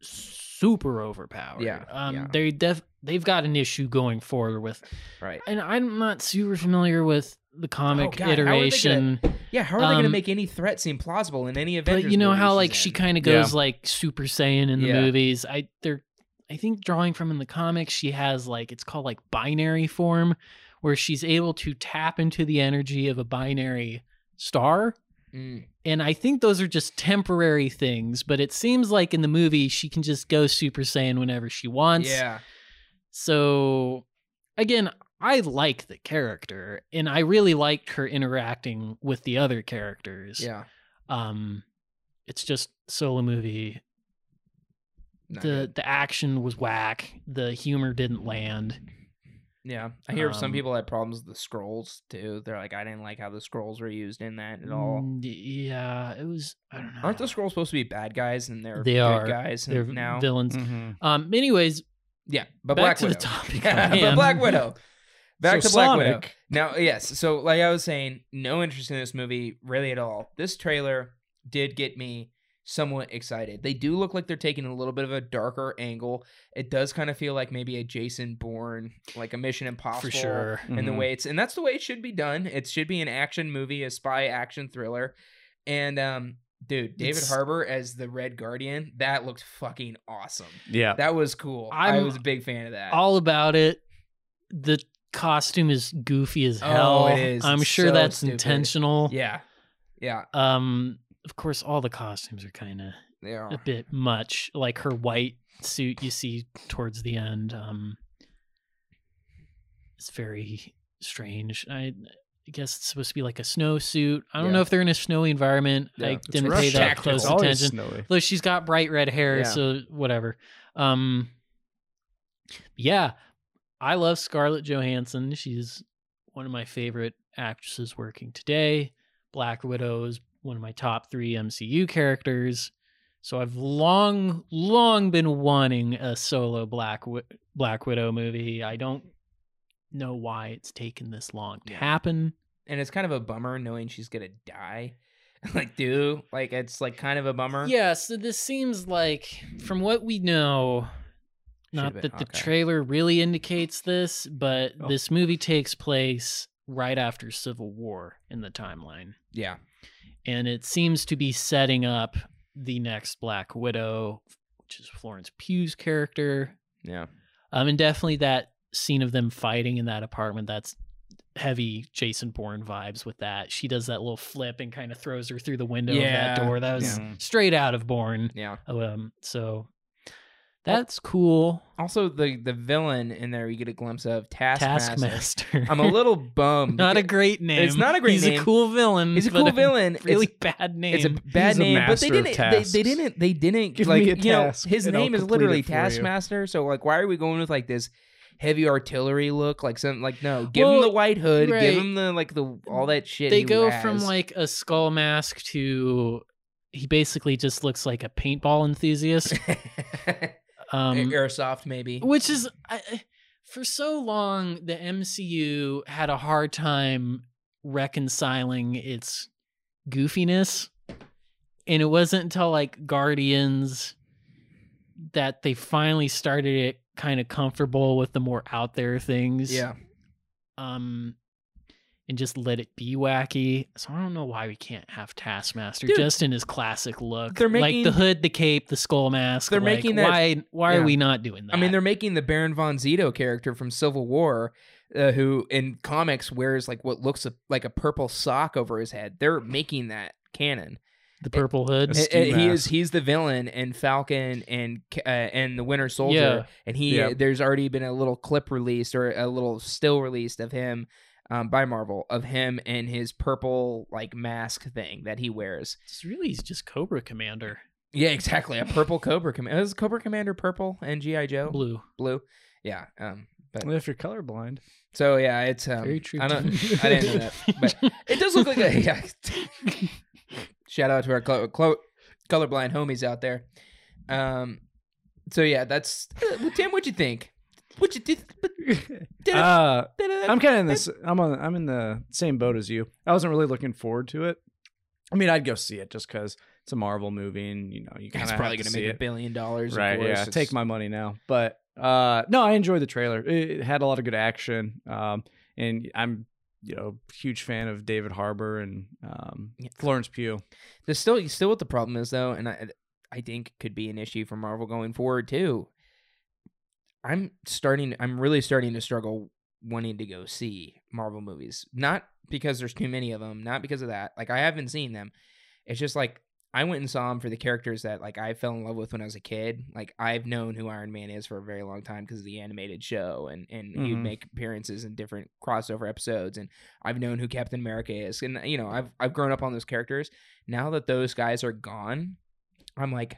super overpowered. Yeah, um, yeah. they def they've got an issue going forward with, right? and I'm not super familiar with the comic Oh, God, how gonna- iteration, Yeah. How are they going to Um, make any threat seem plausible in any Avengers? but you know how she's like she kind of Yeah. goes like Super Saiyan in the Yeah. movies. I they're I think drawing from in the comics, she has like it's called like binary form, where she's able to tap into the energy of a binary star. Mm. And I think those are just temporary things, but it seems like in the movie she can just go Super Saiyan whenever she wants. Yeah. So again, I like the character and I really liked her interacting with the other characters. Yeah. Um it's just solo movie. Not the good. the action was whack. The humor didn't land. Yeah. I hear some um, people had problems with the Skrulls too. They're like, I didn't like how the Skrulls were used in that at all. Mm, Yeah, it was I don't know. Aren't the Skrulls supposed to be bad guys and they're They good are. guys They're now? villains. Mhm. Um anyways, yeah, but back Black to Widow. the topic. Yeah, but. Black Widow. Back So to Black Widow. Now, yes. So, like I was saying, no interest in this movie really at all. This trailer did get me somewhat excited. They do look like they're taking a little bit of a darker angle. It does kind of feel like maybe a Jason Bourne, like a Mission Impossible, for sure. and the Mhm. way it's and that's the way it should be done. It should be an action movie, a spy action thriller, and um. Dude, David It's- Harbour as the Red Guardian, that looked fucking awesome. Yeah. That was cool. i I'm was a big fan of that. all about it. The costume is goofy as Oh, hell. it is. I'm It's sure so that's stupid. intentional. yeah. Yeah. Um, of course, all the costumes are kind of They are. a bit much. Like her white suit you see towards the end. Um, it's very strange. I, I guess it's supposed to be like a snowsuit. I don't Yeah. know if they're in a snowy environment. Yeah, I didn't pay that Tactical. close attention. snowy. Though she's got bright red hair, Yeah. so whatever. Um, yeah, I love Scarlett Johansson. She's one of my favorite actresses working today. Black Widow is one of my top three MCU characters. So I've long, long been wanting a solo Black Wi- Black Widow movie. I don't know why it's taken this long to Yeah. happen. and it's kind of a bummer knowing she's gonna die. like, do like it's like kind of a bummer. Yeah, so this seems like, from what we know, Should've not been that the trailer really indicates this, but Oh. this movie takes place right after Civil War in the timeline. yeah, And it seems to be setting up the next Black Widow, which is Florence Pugh's character. yeah. Um, and definitely that scene of them fighting in that apartment, that's heavy Jason Bourne vibes with that. She does that little flip and kind of throws her through the window of Yeah. that door. That was Yeah. straight out of Bourne. Yeah. Um, so that's cool. Also, the the villain in there, you get a glimpse of Taskmaster. Taskmaster. I'm a little bummed. not a great name. It's not a great He's name. He's a cool villain. He's a but cool villain. Really It's- bad name. It's a bad He's a name, but they didn't. They, they didn't. They didn't Give like me a you know his and I'll name is literally it for you. Taskmaster. So like, why are we going with like this heavy artillery look? Like some like no, give him the white hood, right. give him the like the all that shit. they he go has. from like a skull mask to he basically just looks like a paintball enthusiast. Um, airsoft maybe. which is I, for so long the MCU had a hard time reconciling its goofiness. And it wasn't until like Guardians that they finally started it kind of comfortable with the more out there things. Yeah, um and just let it be wacky. So I don't know why we can't have Taskmaster Dude, just in his classic look. they're like the hood, the cape, the skull mask. They're like, making that- why why yeah. are we not doing that? I mean they're making the Baron von Zemo character from Civil War. Uh, who in comics wears like what looks like a purple sock over his head? They're making that canon. the purple hood. A ski uh, he is he's the villain and Falcon and uh, and the Winter Soldier, Yeah. and he Yep. there's already been a little clip released or a little still released of him um, by Marvel of him and his purple like mask thing that he wears. It's really he's just Cobra Commander. Yeah, exactly. A purple Cobra Commander. Is Cobra Commander purple and GI Joe Blue. blue? Yeah. Um. But Well, if you're colorblind, so yeah, it's um. Very true. I don't. I didn't know that, but it does look like a yeah. Shout out to our clo- clo- colorblind homies out there. Um, so yeah, that's uh, well, Tim. What'd you think? What you did? did uh, I'm kind of in this. I'm on. I'm in the same boat as you. I wasn't really looking forward to it. I mean, I'd go see it just because it's a Marvel movie, and you know, you kind It's of probably going gonna make it. a billion dollars. of right? course. Yeah, It's- take my money now. But uh, no, I enjoyed the trailer. It, it had a lot of good action, um, and I'm you know huge fan of David Harbour and um, Yeah. Florence Pugh. There's still still what the problem is though, and I I think could be an issue for Marvel going forward too. I'm starting. I'm really starting to struggle wanting to go see Marvel movies. Not because there's too many of them. Not because of that. Like I haven't seen them. It's just like I went and saw them for the characters that like I fell in love with when I was a kid. Like I've known who Iron Man is for a very long time because of the animated show, and and he'd Mhm. make appearances in different crossover episodes. And I've known who Captain America is, and you know I've I've grown up on those characters. Now that those guys are gone, I'm like,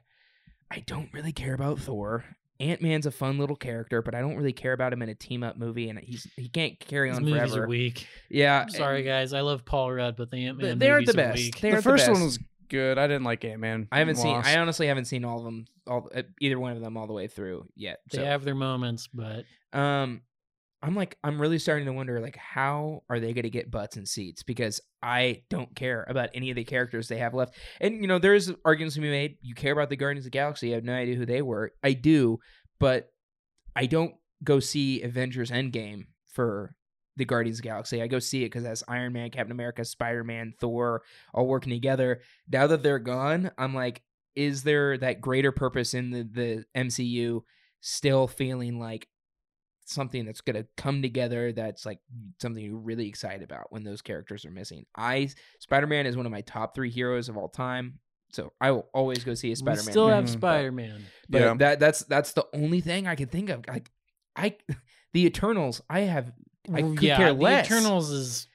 I don't really care about Thor. Ant Man's a fun little character, but I don't really care about him in a team up movie, and he's he can't carry These on movies forever. are weak. Yeah, I'm sorry, guys. I love Paul Rudd, but the Ant They- Man they aren't movies the are best. weak. They the aren't first the one was good. I didn't like Ant Man. I haven't seen. I honestly haven't seen all of them, all uh, either one of them all the way through yet. They have their moments, but um, I'm like, I'm really starting to wonder, like, how are they going to get butts and seats? Because I don't care about any of the characters they have left. And you know, there's arguments to be made. You care about the Guardians of the Galaxy. I have no idea who they were. I do, but I don't go see Avengers Endgame for the Guardians of the Galaxy. I go see it because that's Iron Man, Captain America, Spider Man, Thor, all working together. Now that they're gone, I'm like, is there that greater purpose in the, the MCU still feeling like something that's going to come together that's like something you're really excited about when those characters are missing? I Spider-Man is one of my top 3 heroes of all time. So I will always go see a Spider-Man. We still have movie. Mhm. Spider Man. But Yeah. that that's that's the only thing I can think of. Like I the Eternals, I have I could yeah, care the. Eternals is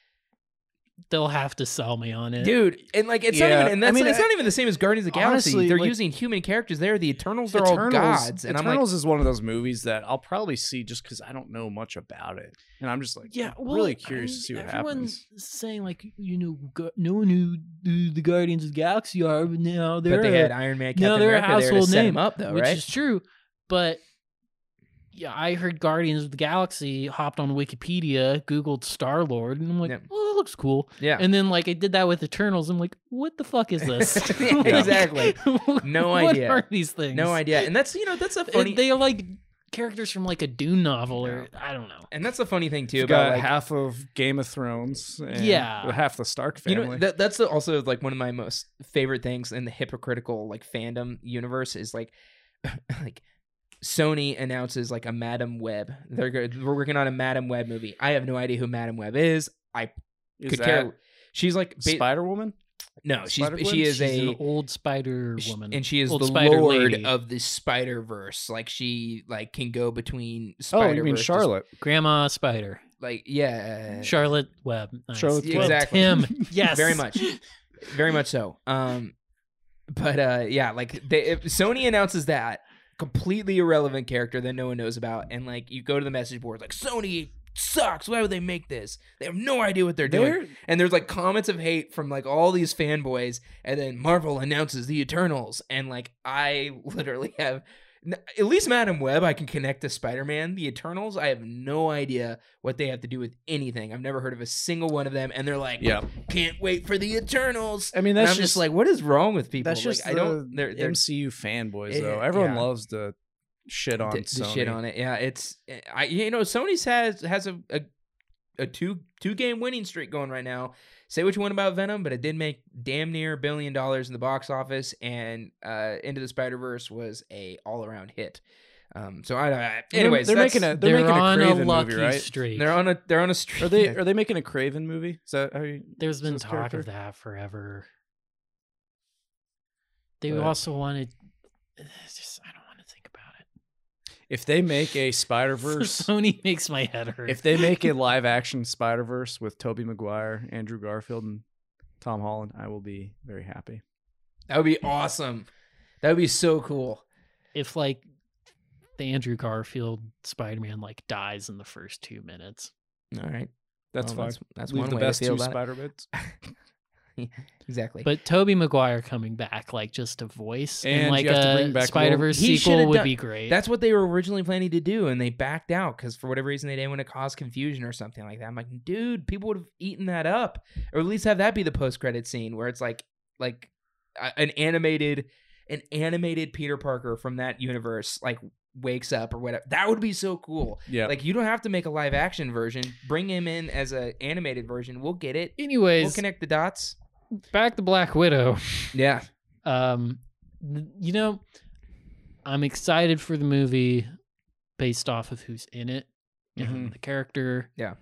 they'll have to sell me on it. Dude, and like it's not even, and I mean, it's I- not even the same as Guardians of the Galaxy. honestly, They're like- using human characters there. The Eternals are all gods, and I'm like, Eternals is one of those movies that I'll probably see just because I don't know much about it, and I'm just like, Yeah, I'm well, really I curious to see what happens. everyone's happens. saying like you know no one knew who the Guardians of the Galaxy are, but now they're but they had Iron Man, Captain no, they're a America there to household set name, him up, though, which right? is true. But yeah, I heard Guardians of the Galaxy, hopped on Wikipedia, Googled Star Lord, and I'm like, Yep. oh, that looks cool. yeah, And then like I did that with Eternals. I'm like, what the fuck is this? Yeah, Like, exactly. No what idea. are these things? no idea. And that's you know that's a And funny, They are like characters from like a Dune novel, or I don't know. and that's the funny thing too You've about got like half of Game of Thrones, and Yeah. half the Stark family. You know, that, that's also like one of my most favorite things in the hypocritical like fandom universe is like, like Sony announces like a Madame Web. They're go- we're working on a Madame Web movie. I have no idea who Madame Web is. I is could that care. She's like ba- Spider Woman? no, she's Spider-Gwen? she is She's a an old spider sh- woman, and she is Old the spider lord lady. of the Spider Verse. Like she like can go between Oh, you mean Charlotte? Grandma Spider, Like yeah, Charlotte Webb. Nice. Charlotte Webb. Exactly. Tim. Yes, very much very much so um but uh yeah like they, if sony announces that completely irrelevant character that no one knows about and like you go to the message board like sony sucks. Why would they make this? They have no idea what they're doing. They're- and there's like comments of hate from like all these fanboys and then marvel announces the eternals and like i literally have at least madame web i can connect to spider-man the eternals i have no idea what they have to do with anything i've never heard of a single one of them and they're like Yeah, can't wait for the Eternals. I mean that's I'm just, like, what is wrong with people? that's Like, just I don't. They're, they're MCU fanboys Eh, though. Everyone yeah. loves to shit on d- Sony. the shit on it. Yeah, it's I. You know, Sony's has has a a, a two two game winning streak going right now. Say what you want about Venom, but it did make damn near a billion dollars in the box office, and uh, Into the Spider Verse was a all around hit. Um, so I, I They're- anyways, they're making a they're, They're, making a on a Kraven lucky movie, right? streak. they're on a they're on a streak. Are they are they making a Kraven movie? Is that how you? There's been talk character? of that forever. They But- also wanted. Just I don't want to think about it. If they make a Spider Verse, Sony makes my head hurt. if they make a live action Spider Verse with Tobey Maguire, Andrew Garfield, and Tom Holland, I will be very happy. that would be awesome. That would be so cool. if like the Andrew Garfield Spider Man like dies in the first two minutes. All right, That's Well, fine. That's, that's Leave one the way best to feel two about. Spider Bits. exactly. But Tobey Maguire coming back, like just a voice And in like you have to a bring Spider Verse He sequel would done- be great. That's what they were originally planning to do, and they backed out because for whatever reason they didn't want to cause confusion or something like that. I'm like, dude, people would have eaten that up, or at least have that be the post credit scene where it's like, like an animated, an animated Peter Parker from that universe like wakes up or whatever. That would be so cool. Yeah. Like you don't have to make a live action version. Bring him in as an animated version. We'll get it. We'll Anyways, connect the dots. Back to Black Widow. Yeah. Um, you know, I'm excited for the movie based off of who's in it and Mhm. the character. Yeah.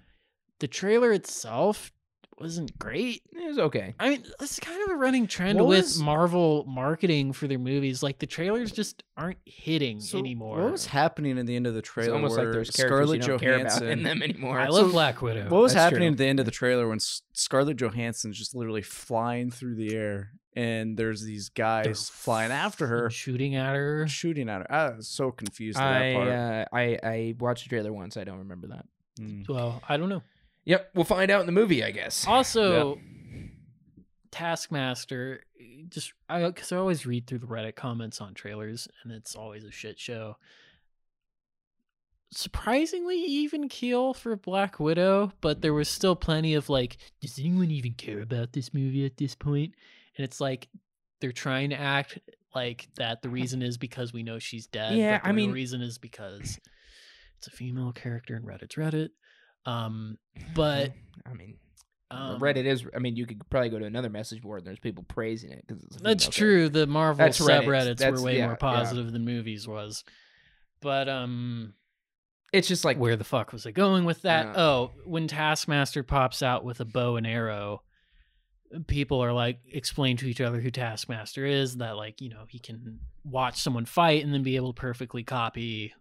The trailer itself wasn't great. It was okay. I mean, it's kind of a running trend What with was- Marvel marketing for their movies. Like the trailers just aren't hitting So anymore. What was happening at the end of the It's trailer? almost like there's Scarlett you don't care about Johansson. in them anymore. I love So, Black Widow. What was That's happening true. at the end of the trailer when S- Scarlett Johansson's just literally flying through the air and there's these guys flying after her, shooting at her. shooting at her? I was so confused at that I, part. uh, I I watched the trailer once. I don't remember that. Mm. Well, I don't know. Yep, we'll find out in the movie, I guess. Also, Taskmaster, just I because I always read through the Reddit comments on trailers, and it's always a shit show. Surprisingly even keel for Black Widow, but there was still plenty of like, does anyone even care about this movie at this point? And it's like they're trying to act like that. The reason is because we know she's dead. Yeah, but the I real mean- reason is because it's a female character and Reddit's Reddit. Um, but I mean, um, Reddit is. I mean, you could probably go to another message board and there's people praising it because it's. That's true. The Marvel That's Reddit. subreddits That's- were way yeah, more yeah. positive than movies was. But um. It's just like where the fuck was I going with that? Yeah. Oh, when Taskmaster pops out with a bow and arrow, people are like explain to each other who Taskmaster is, that like, you know, he can watch someone fight and then be able to perfectly copy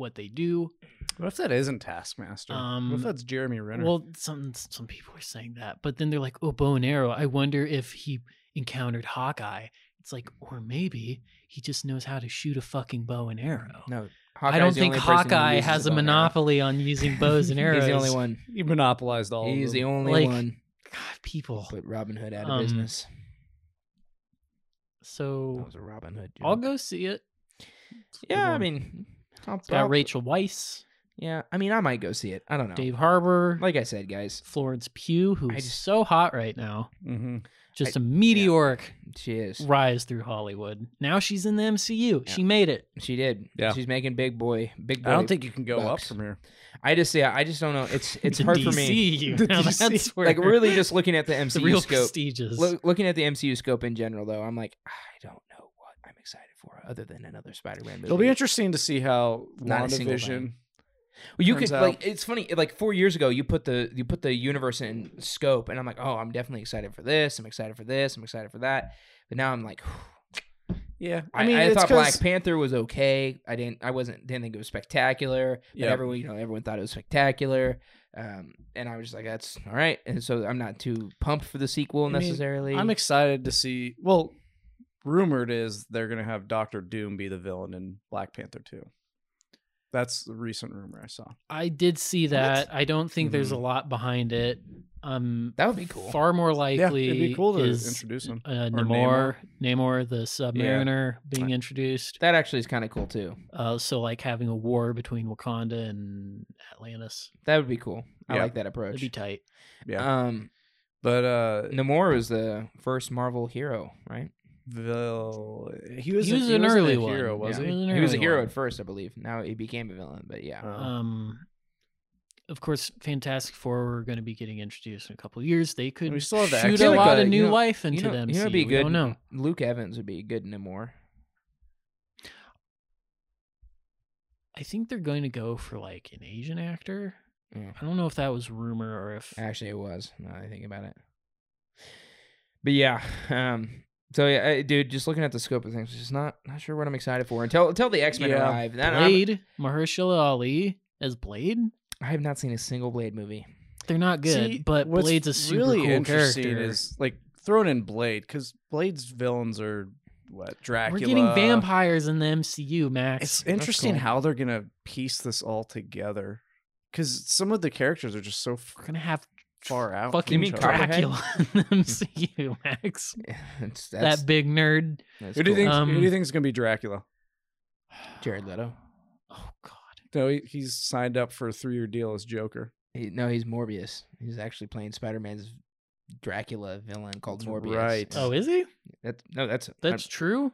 what they do. What if that isn't Taskmaster? what Um, if that's Jeremy Renner? Well, some some people are saying that, but then they're like, "Oh, bow and arrow. I wonder if he encountered Hawkeye." It's like, or maybe he just knows how to shoot a fucking bow and arrow. No, I don't think only person who Hawkeye has a monopoly on using bows and arrows. He's the only one. he monopolized all. He's the only Like, one. God, people. Put Robin Hood out of Um, business. That So was a Robin Hood. I'll go see it. Yeah, I mean, I'll, It's got I'll- Rachel Weisz, Yeah, I mean, I might go see it. I don't know. Dave Harbour, Like I said, guys, Florence Pugh, who's I just- so hot right now. Mhm. Just I- a meteoric she is. rise through Hollywood. Now she's in the MCU. Yeah. She made it. She did. Yeah. she's making big boy, big boy. I don't think you can go bucks. up from here. I just, yeah, I just don't know. It's it's The hard for me. DCU. The Now DC. that's where Like really, just looking at the the MCU real scope. prestigious. Loo- looking at the MCU scope in general, though, I'm like, I don't know what I'm excited for, other than another Spider-Man movie. It'll be interesting to see how Not a single WandaVision. thing. Well, you turns could out. like it's funny like four years ago you put the you put the universe in scope and I'm like oh I'm definitely excited for this I'm excited for this I'm excited for that but now I'm like Yeah, I, I mean, I it's thought 'cause- Black Panther was okay I didn't I wasn't didn't think it was spectacular but Yeah. everyone you know everyone thought it was spectacular um and I was just like that's all right and so I'm not too pumped for the sequel I mean, necessarily I'm excited to see. Well, rumored is they're gonna have Doctor Doom be the villain in Black Panther 2. That's the recent rumor I saw. I did see that. I don't think there's a Mhm. lot behind it. Um, that would be cool far more Yeah, likely it'd be cool to is introduce him. uh, Or Namor, Namor, the Submariner, being introduced. that actually is kind of cool too Uh, so like having a war between Wakanda and Atlantis. that would be cool I Yeah. like that That'd approach be tight. Yeah, um but uh, Namor was the first Marvel hero right Vil- he was He was he an wasn't early a one. hero, was Yeah. he? was He was a hero one. at first, I believe. Now he became a villain, but yeah. Uh, Um, of course, Fantastic Four are going to be getting introduced in a couple of years. They could we still have the shoot X-Men. a Like lot a- of new you know- life into you know, them. you know, it'd be good. don't know. Luke Evans would be good Namor. I think they're going to go for like an Asian actor. Yeah. I don't know if that was rumor or if Actually, it was. Now that I think about it. But yeah, um, so yeah, I- dude, just looking at the scope of things, just not not sure what I'm excited for until until the X Men Yeah. arrive. Then I'm- Blade, Mahershala Ali as Blade. I have not seen a single Blade movie. They're not good, See, but what's Blade's a super really cool interesting character. Is like throwing in Blade because Blade's villains are what Dracula. We're getting vampires in the MCU, Max. It's interesting cool. how they're gonna piece this all together because some of the characters are just so f- We're gonna have far out. from fucking mean each other. Copperhead? Dracula in the MCU, Max. It's, that's, that big nerd. that's Who do you cool. think? who do Um, you think is gonna be Dracula? Jared Leto. Oh God. No, he, he's signed up for a three-year deal as Joker. He, no, he's Morbius. He's actually playing Spider Man's Dracula villain called Morbius. right. Oh, is he? That, no, that's That's true.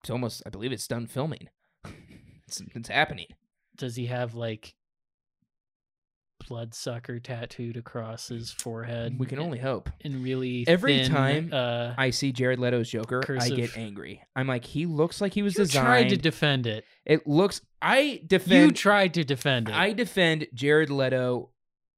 it's almost. I believe it's done filming. it's it's happening. Does he have like bloodsucker tattooed across his forehead? We can only hope. And really Every thin, time uh, I see Jared Leto's Joker, I get angry. I'm like, he looks like he was you designed. tried to defend it. it looks. I defend. You tried to defend it. I defend Jared Leto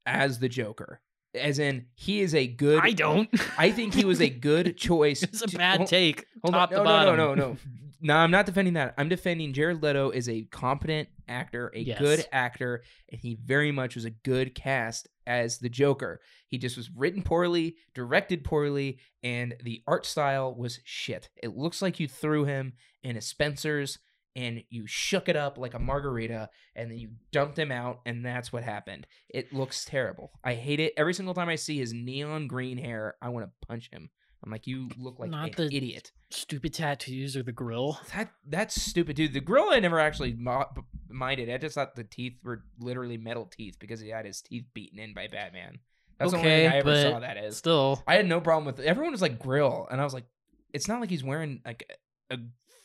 as the Joker, as in he is a good. I don't. I think he was a good choice. it's a bad hold- take. Hold top on. to No, bottom. no, no, no, no. No, I'm not defending that. I'm defending Jared Leto is a competent actor, a Yes. good actor, and he very much was a good cast as the Joker. He just was written poorly, directed poorly, and the art style was shit. It looks like you threw him in a Spencer's and you shook it up like a margarita and then you dumped him out and that's what happened. It looks terrible. I hate it. Every single time I see his neon green hair, I want to punch him. I'm like, you look like Not an the- idiot. Stupid tattoos or the grill. That that's stupid, dude. The grill I never actually mo- minded. I just thought the teeth were literally metal teeth because he had his teeth beaten in by Batman. That's the only Okay, thing I ever saw that as. Still, I had no problem with everyone was like grill, and I was like, it's not like he's wearing like a, a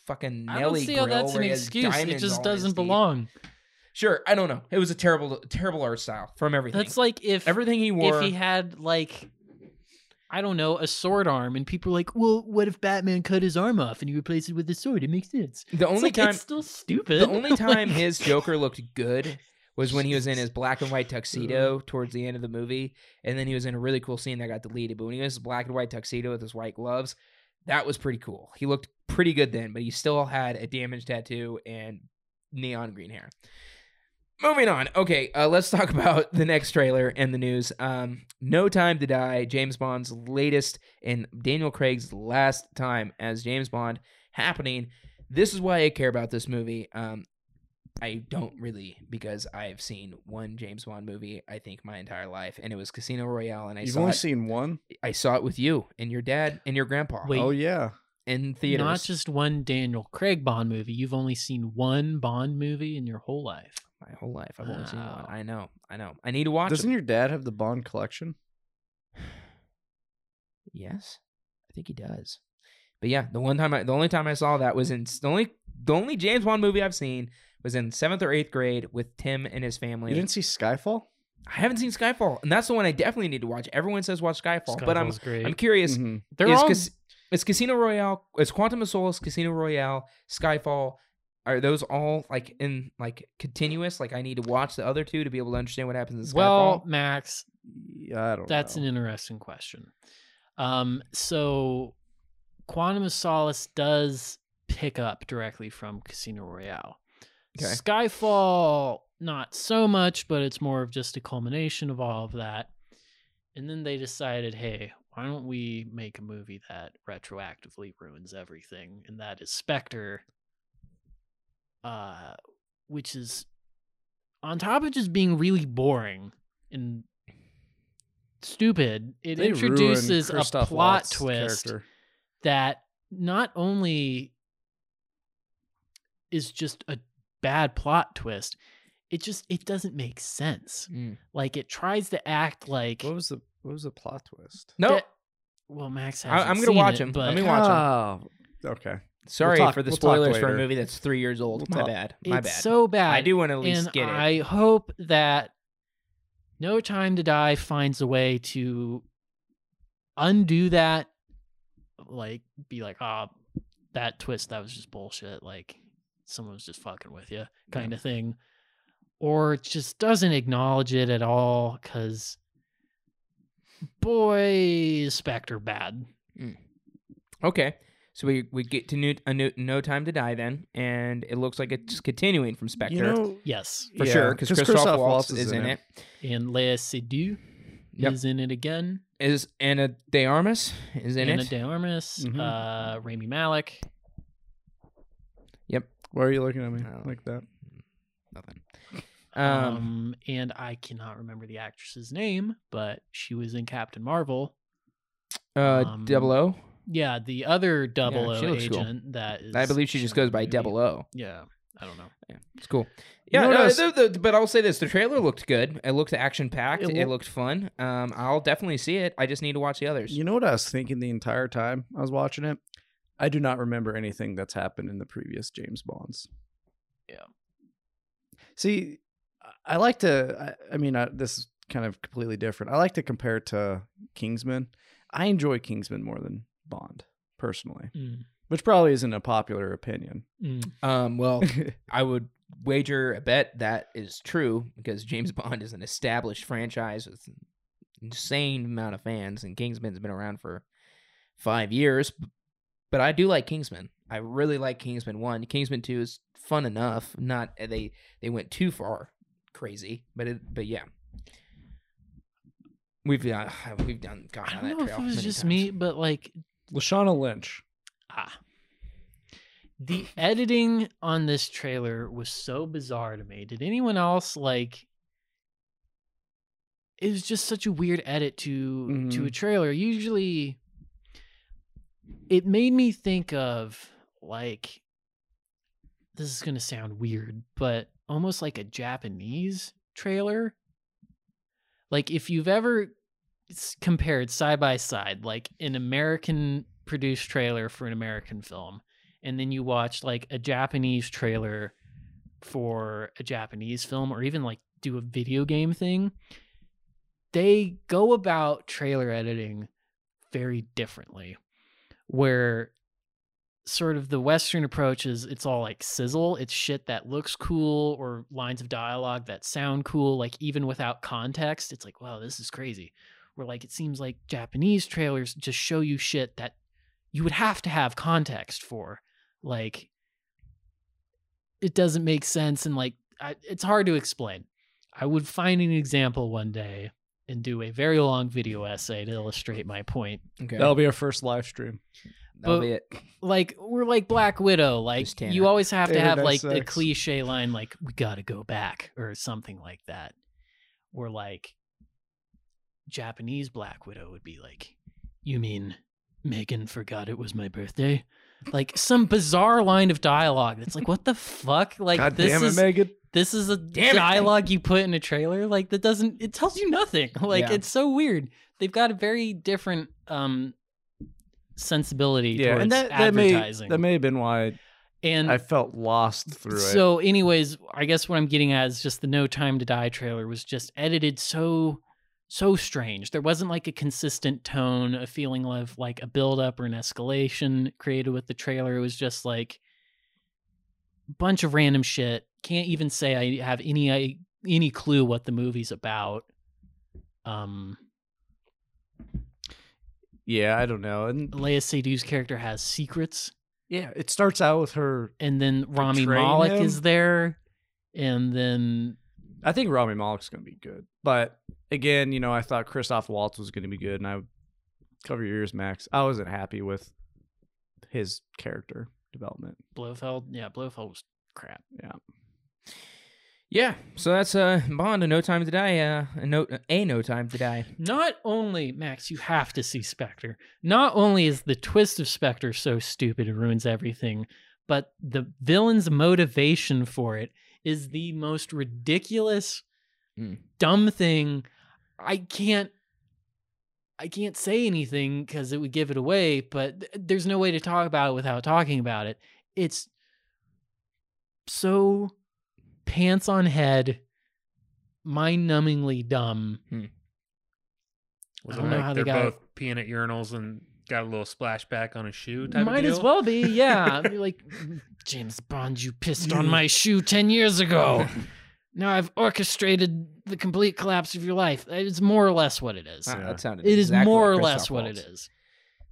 fucking I don't Nelly see grill how that's an excuse. It just all in his doesn't teeth. belong. Sure, I don't know. It was a terrible, terrible art style from everything. That's like if everything he wore. if he had like I don't know a sword arm, and people are like, "Well, what if Batman cut his arm off and he replaced it with a sword? It makes sense." the It's only like, time, it's still stupid. the only time Like- his Joker looked good was when he was in his black and white tuxedo towards the end of the movie, and then he was in a really cool scene that got deleted. But when he was his black and white tuxedo with his white gloves, that was pretty cool. He looked pretty good then, but he still had a damaged tattoo and neon green hair. Moving on. Okay, uh, let's talk about the next trailer and the news. Um, no Time to Die, James Bond's latest and Daniel Craig's last time as James Bond happening. This is why I care about this movie. Um, I don't really because I've seen one James Bond movie I think my entire life, and it was Casino Royale, and I You've saw only it, seen one? I saw it with you and your dad and your grandpa Wait. Oh yeah. in theaters. Not just one Daniel Craig Bond movie. You've only seen one Bond movie in your whole life. My whole life. I've only seen one. Wow. I know. I know. I need to watch. Doesn't it. your dad have the Bond collection? Yes, I think he does. But yeah, the one time I, the only time I saw that was in the only the only James Bond movie I've seen was in seventh or eighth grade with Tim and his family. You didn't see Skyfall? I haven't seen Skyfall, and that's the one I definitely need to watch. Everyone says watch Skyfall, but I'm great. I'm curious. Mhm. They're is, all Cas- is Casino Royale, is Quantum of Solace, Casino Royale, Skyfall? Are those all like in like continuous? Like I need to watch the other two to be able to understand what happens in Skyfall. well, Max. Yeah, I don't That's know. an interesting question. Um, so Quantum of Solace does pick up directly from Casino Royale. Okay. Skyfall, not so much, but it's more of just a culmination of all of that. And then they decided, hey, why don't we make a movie that retroactively ruins everything? And that is Spectre, uh, which is on top of just being really boring and stupid, it They introduces a plot Waltz's twist character. that not only is just a bad plot twist, it just it doesn't make sense. Mm. Like it tries to act like What was the what was the plot twist? no, that- well, Max I- hasn't I'm gonna seen watch it, him. But Let me watch 'em. Oh, okay. Sorry talk- for the we'll spoilers for a movie that's three years old. We'll My talk. bad. My it's bad. so bad. I do want to at least and get it. I hope that No Time to Die finds a way to undo that. Like, be like, ah, that twist, that was just bullshit. Like, someone was just fucking with you, kind of thing. Or just doesn't acknowledge it at all because, boy, is Spectre bad. Okay. So we, we get to new, a new, No Time to Die then, and it looks like it's continuing from Spectre. You know, Yes. for yeah, sure, because Christoph, Christoph Waltz, Waltz is in it. And Léa Seydoux Yep. is in it again. Is Anna De Armas is in Anna it? De Armas, Mhm. uh, Rami Malek. Yep. Why are you looking at me Oh. like that? Nothing. Um, Um, and I cannot remember the actress's name, but she was in Captain Marvel. uh, um, Double O. Yeah, the other double she O looks cool. agent that is. I believe she just goes by movie. Double O. Yeah, I don't know. Yeah, it's cool. You Yeah, know no, the- the- but I'll say this: the trailer looked good. It looked action packed. It It, looked fun. Um, I'll definitely see it. I just need to watch the others. You know what I was thinking the entire time I was watching it? I do not remember anything that's happened in the previous James Bonds. Yeah. See, I- I like to. I, I mean, I, this is kind of completely different. I like to compare it to Kingsman. I enjoy Kingsman more than Bond, personally, Mm, which probably isn't a popular opinion. mm. Um, well, I would wager a bet that is true because James Bond is an established franchise with an insane amount of fans, and Kingsman's been around for five years. But I do like Kingsman. I really like Kingsman One. Kingsman Two is fun enough. Not they they went too far crazy, but it but yeah. We've uh, we've done gone I don't that know if it was just times. me, but like Lashana Lynch. Ah. The editing on this trailer was so bizarre to me. Did anyone else like it was just such a weird edit to to a Mhm. trailer. Usually it made me think of like this is going to sound weird, but almost like a Japanese trailer. Like if you've ever compared side by side like an American produced trailer for an American film and then you watch like a Japanese trailer for a Japanese film or even like do a video game thing they go about trailer editing very differently where sort of the western approach is it's all like sizzle it's shit that looks cool or lines of dialogue that sound cool like even without context it's like wow this is crazy where like it seems like japanese trailers just show you shit that you would have to have context for like it doesn't make sense and like I, it's hard to explain. I would find an example one day and do a very long video essay to illustrate my point. Okay, That'll be our first live stream. that'll but- be it. Like we're like Black Widow. Like you always have to have like the dissects. cliche line, like "we got to go back" or something like that. Or like Japanese Black Widow would be like, "You mean Megan forgot it was my birthday?" Like some bizarre line of dialogue that's like, "What the fuck?" Like God this damn it, is Megan. this is a Damn it. dialogue you put in a trailer like that doesn't it tells you nothing like Yeah. it's so weird they've got a very different um sensibility Yeah, towards and that, that may that may have been why and I felt lost through it. so anyways i guess what i'm getting at is just the no time to die trailer was just edited so so strange there wasn't like a consistent tone a feeling of like a buildup or an escalation created with the trailer it was just like a bunch of random shit can't even say i have any I, any clue what the movie's about um Yeah, I don't know. And Léa Seydoux character has secrets yeah, it starts out with her. and then Rami Malek him? is there and then I think Rami Malek's going to be good, but again, you know, I thought Christoph Waltz was going to be good, and I cover your ears, Max. I wasn't happy with his character development. Blofeld yeah Blofeld was crap Yeah, Yeah, so that's uh Bond, a No Time to Die, uh, a no, a No Time to Die. Not only, Max, you have to see Spectre. Not only is the twist of Spectre so stupid it ruins everything, but the villain's motivation for it is the most ridiculous, Hmm. dumb thing. I can't. I can't say anything because it would give it away, but th- there's no way to talk about it without talking about it. It's so pants on head, mind numbingly dumb. Was I don't know like how they got it. both peeing at urinals and got a little splashback on his shoe type Might of as well be, yeah. Be like mm, James Bond, you pissed on my shoe ten years ago. Now I've orchestrated the complete collapse of your life. It's more or less what it is. Yeah. That sounded. It is exactly more or less Christoph what Waltz. it is.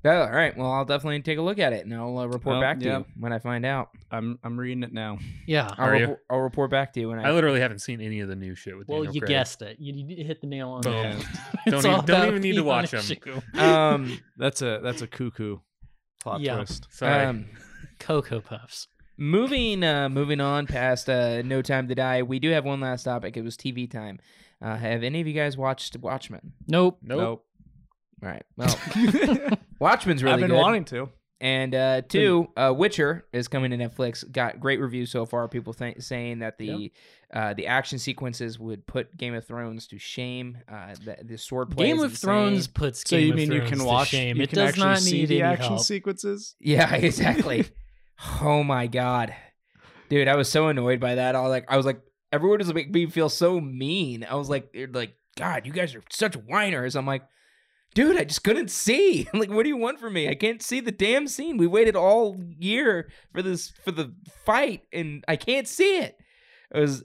Yeah, all right. Well, I'll definitely take a look at it, and I'll uh, report Well, back to yeah. you when I find out. I'm I'm reading it now. Yeah. I'll, Are you? repor- I'll report back to you when I. I literally haven't seen any of the new shit with the Well, Daniel you Craig. guessed it. You, you hit the nail on the Boom. head. Don't It's even- all don't about even need to peeing on watch a 'em. shoe. um, That's a that's a cuckoo plot Yeah. twist. Sorry. um, Cocoa Puffs. moving uh, moving on past uh, No Time to Die, we do have one last topic. It was TV time. Uh, have any of you guys watched Watchmen? Nope. nope. All right. Well, Watchmen's really I've been good. wanting to. And uh, two, uh, Witcher is coming to Netflix. Got great reviews so far. People th- saying that the uh, the action sequences would put Game of Thrones to shame. Uh, the, the sword play Game is of insane. Thrones puts So Game you of mean you Thrones can to watch? shame. You it can does actually not see need the action help. sequences. Yeah, exactly. oh my god, dude, I was so annoyed by that. I was like, I was like, everyone was making me feel so mean. I was like, they're like, God, you guys are such whiners. I'm like. Dude, I just couldn't see. I'm like, what do you want from me? I can't see the damn scene. We waited all year for this for the fight, and I can't see it. It was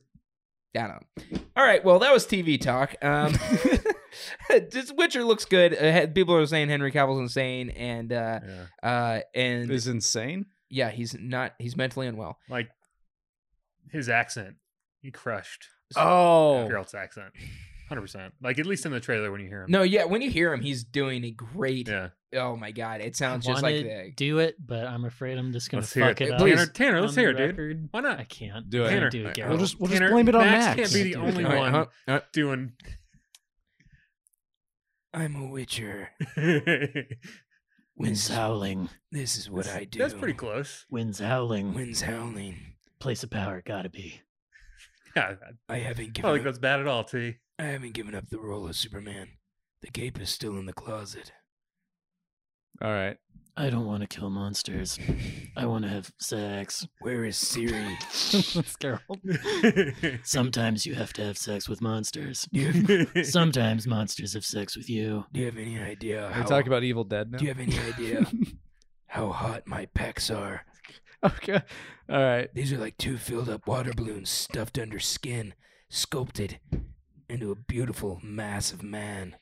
I don't know. All right, well, that was TV talk. Um, this Witcher looks good. Uh, people are saying Henry Cavill's insane, and uh, Yeah. uh, and Is insane. yeah, he's not. He's mentally unwell. Like his accent, he crushed Oh, Geralt's accent, hundred percent. Like at least in the trailer when you hear him. No, yeah, when you hear him, he's doing a great. Yeah. Oh my god, it I sounds just like the. do it, but I'm afraid I'm just gonna Let's fuck it. it, up. Tanner, Tanner, let's hear it, dude. record. Why not? I can't. Do it. Tanner. do it, We'll we'll just we'll just blame it on Max Max. can't be the only All right, one huh? Uh, doing. I'm a Witcher. Winds howling. This is what I do. That's pretty close. Winds howling. Winds howling. Place of power, gotta be. Yeah, I haven't I don't think that's bad at all, T. I haven't given up the role of Superman. The cape is still in the closet. All right. I don't want to kill monsters. I want to have sex. Where is Ciri? That's Geralt. Sometimes you have to have sex with monsters. Do you have, Sometimes monsters have sex with you. do you have any idea? Are How, we talking about Evil Dead now? Do you have any idea how hot my pecs are? okay. All right. These are like two filled up water balloons stuffed under skin, sculpted into a beautiful mass of man.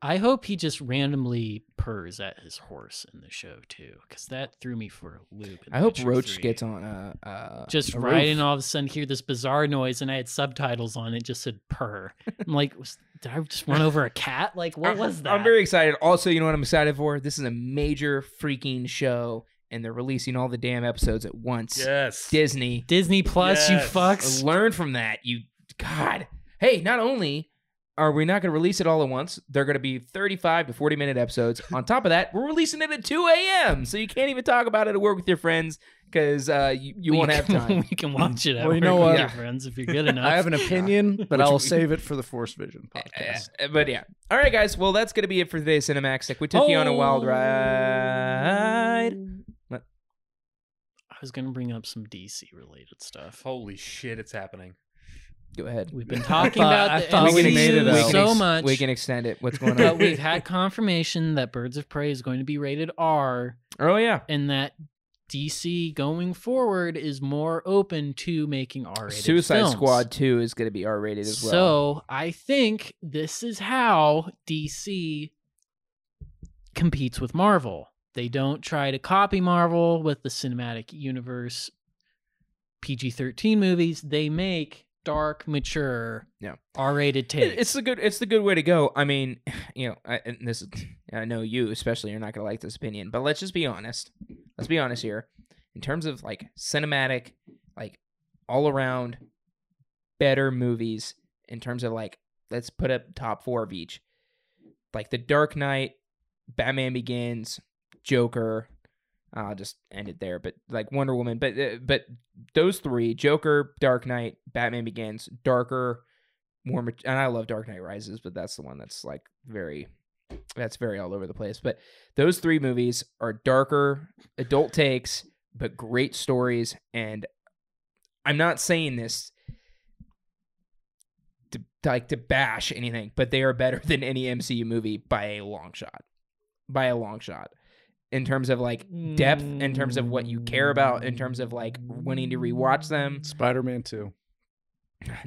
I hope he just randomly purrs at his horse in the show too, because that threw me for a loop. in I hope Witcher Roach 3. gets on a. Uh, just a right roof. and all of a sudden hear this bizarre noise and I had subtitles on it just said purr. I'm like, was, did I just run over a cat? Like what was that? I'm very excited. Also, you know what I'm excited for? This is a major freaking show, and they're releasing all the damn episodes at once. Yes. Disney, Disney Plus, you Yes. fucks. learn from that. You, God. Hey, not only are we not going to release it all at once, they're going to be 35 to 40 minute episodes. On top of that, we're releasing it at 2 a.m. So you can't even talk about it at work with your friends because uh, you, you We won't have time. we can watch it. At Well, you work know with what? your friends, if you're good enough. I have an opinion, but I'll we- save it for the Force Vision podcast. Uh, but yeah. All right, guys. Well, that's going to be it for today's Cinemax We took you on a wild ride. I was gonna bring up some DC related stuff. Holy shit, it's happening. Go ahead. We've been talking thought- about I the thought we MCU made it out. so much, We can extend it. What's going on? but we've had confirmation that Birds of Prey is going to be rated R, oh yeah. and that DC going forward is more open to making R-rated Suicide films. Squad 2 is going to be R rated as well. So I think this is how DC competes with Marvel. They don't try to copy Marvel with the cinematic universe PG 13 movies. They make dark, mature, Yeah. R rated It- it's the good it's the good way to go. I mean, you know, I, and this is I know you especially you're not going to like this opinion, but let's just be honest. Let's be honest here. In terms of like cinematic, like all around better movies in terms of like let's put up top 4 of each. Like The Dark Knight, Batman Begins, Joker, I'll just end it there. But like Wonder Woman, but uh, but those three: Joker, Dark Knight, Batman Begins, darker, more. And I love Dark Knight Rises, but that's the one that's like very, that's very all over the place. But those three movies are darker, adult takes, but great stories. And I'm not saying this to like to bash anything, but they are better than any MCU movie by a long shot. By a long shot in terms of like depth, in terms of what you care about, in terms of like wanting to rewatch them. Spider Man 2.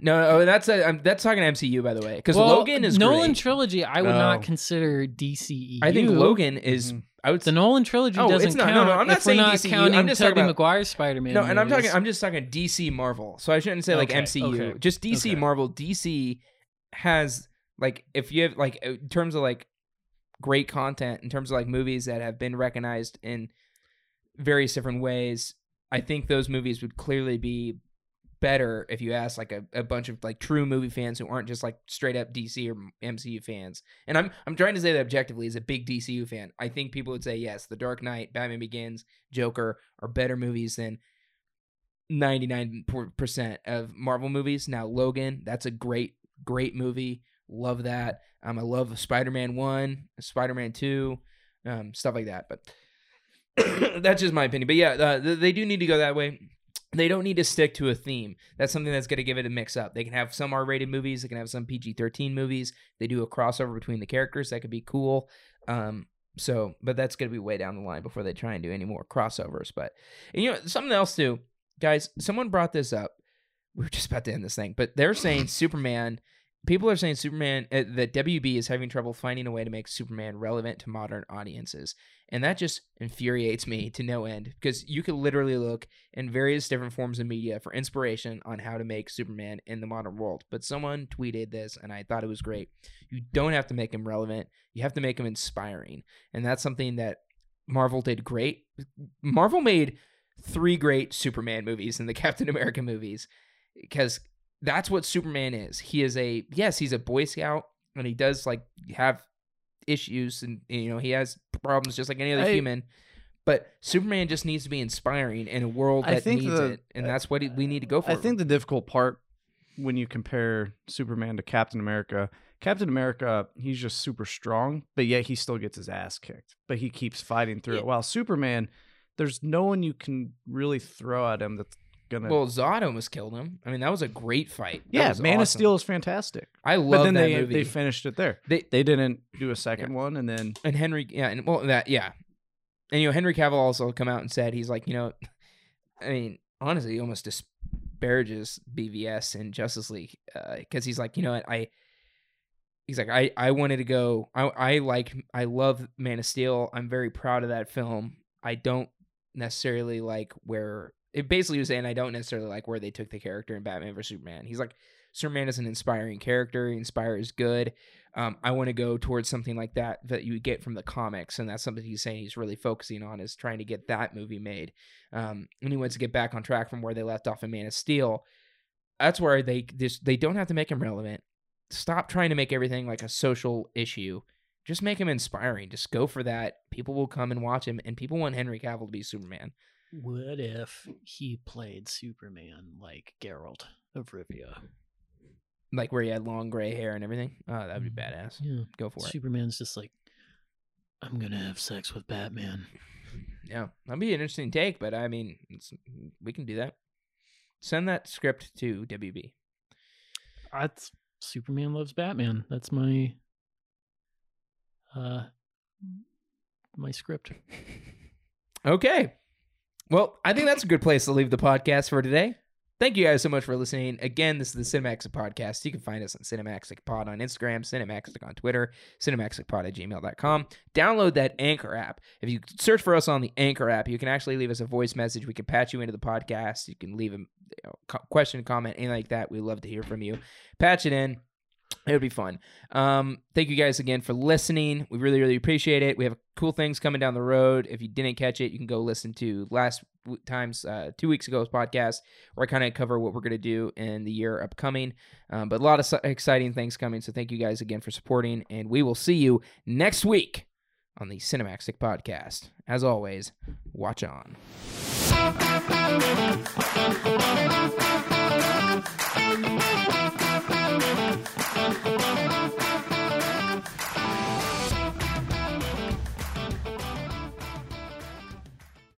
No, no, that's a, I'm, that's talking MCU by the way, because Well, Logan is Nolan great. trilogy. I would Oh. not consider DCEU. I think Logan is. Mhm. I would. the Nolan trilogy Oh, doesn't it's not- count. no, no, I'm not if we're saying not DCEU, counting I'm just talking Tobey about- Maguire's Spider-Man. no, and I'm talking. I'm just talking DC Marvel. So I shouldn't say like Okay, MCU. okay, Just DC okay. Marvel. DC has like if you have like in terms of like great content in terms of like movies that have been recognized in various different ways. I think those movies would clearly be better if you ask like a, a bunch of like true movie fans who aren't just like straight up DC or MCU fans. And I'm I'm trying to say that objectively as a big DCU fan. I think people would say yes, The Dark Knight, Batman Begins, Joker are better movies than 99% of Marvel movies. Now Logan, that's a great great movie. Love that. Um I love Spider-Man 1, Spider-Man 2, um stuff like that. But that's just my opinion. But yeah, uh, they do need to go that way. They don't need to stick to a theme. That's something that's going to give it a mix up. They can have some R-rated movies. They can have some PG-13 movies. They do a crossover between the characters. That could be cool. Um, so, but that's going to be way down the line before they try and do any more crossovers. But and, you know something else too, guys. Someone brought this up. We were just about to end this thing, but they're saying Superman. People are saying Superman uh, that WB is having trouble finding a way to make Superman relevant to modern audiences. And that just infuriates me to no end because you could literally look in various different forms of media for inspiration on how to make Superman in the modern world. But someone tweeted this and I thought it was great. You don't have to make him relevant, you have to make him inspiring. And that's something that Marvel did great. Marvel made three great Superman movies and the Captain America movies because that's what Superman is. He is a, yes, he's a Boy Scout and he does like have issues and you know he has problems just like any other human but superman just needs to be inspiring in a world that needs the- it and that's what we need to go for I think the difficult part when you compare Superman to Captain America, Captain America, he's just super strong, but yet he still gets his ass kicked. But he keeps fighting through Yeah. it. While Superman, there's no one you can really throw at him that's gonna. well zod almost killed him i mean that was a great fight That yeah, was Man of awesome. Steel is fantastic. i love But then that they movie they finished it there. They- They didn't do a second one, and then and henry yeah and well that yeah and you know henry cavill also come out and said he's like you know i mean honestly he almost disparages bvs and justice league uh, because he's like you know what i he's like, I I wanted to go. I I like I love Man of Steel. I'm very proud of that film. I don't necessarily like where it basically was saying I don't necessarily like where they took the character in Batman vs Superman. He's like, Superman is an inspiring character. He inspires good. Um, I want to go towards something like that that you get from the comics, and that's something he's saying he's really focusing on is trying to get that movie made. Um, and he wants to get back on track from where they left off in Man of Steel. That's where they just they don't have to make him relevant. Stop trying to make everything like a social issue. Just make him inspiring. Just go for that. People will come and watch him, and people want Henry Cavill to be Superman. What if he played Superman like Geralt of Rivia? Like where he had long gray hair and everything. Oh, that'd be Mm. badass. Yeah. Go for it. Superman's just like, I'm gonna have sex with Batman. Yeah, that'd be an interesting take, but I mean, it's, we can do that. Send that script to WB. That's Superman loves Batman. That's my uh my script. Okay. Well, I think that's a good place to leave the podcast for today. Thank you guys so much for listening. Again, this is the Cinemaxic Podcast. You can find us on Cinemaxic Pod on Instagram, Cinemaxic on Twitter, cinemaxicpod at gmail.com. Download that Anchor app. If you search for us on the Anchor app, you can actually leave us a voice message. We can patch you into the podcast. You can leave a you know, question, comment, anything like that. We love to hear from you. Patch it in it would be fun. Um, thank you guys again for listening. We really, really appreciate it. We have cool things coming down the road. If you didn't catch it, you can go listen to last times uh, two weeks ago's podcast where I kind of cover what we're going to do in the year upcoming. Um, but a lot of exciting things coming. So thank you guys again for supporting, and we will see you next week on the Cinemaxic podcast. As always, watch on.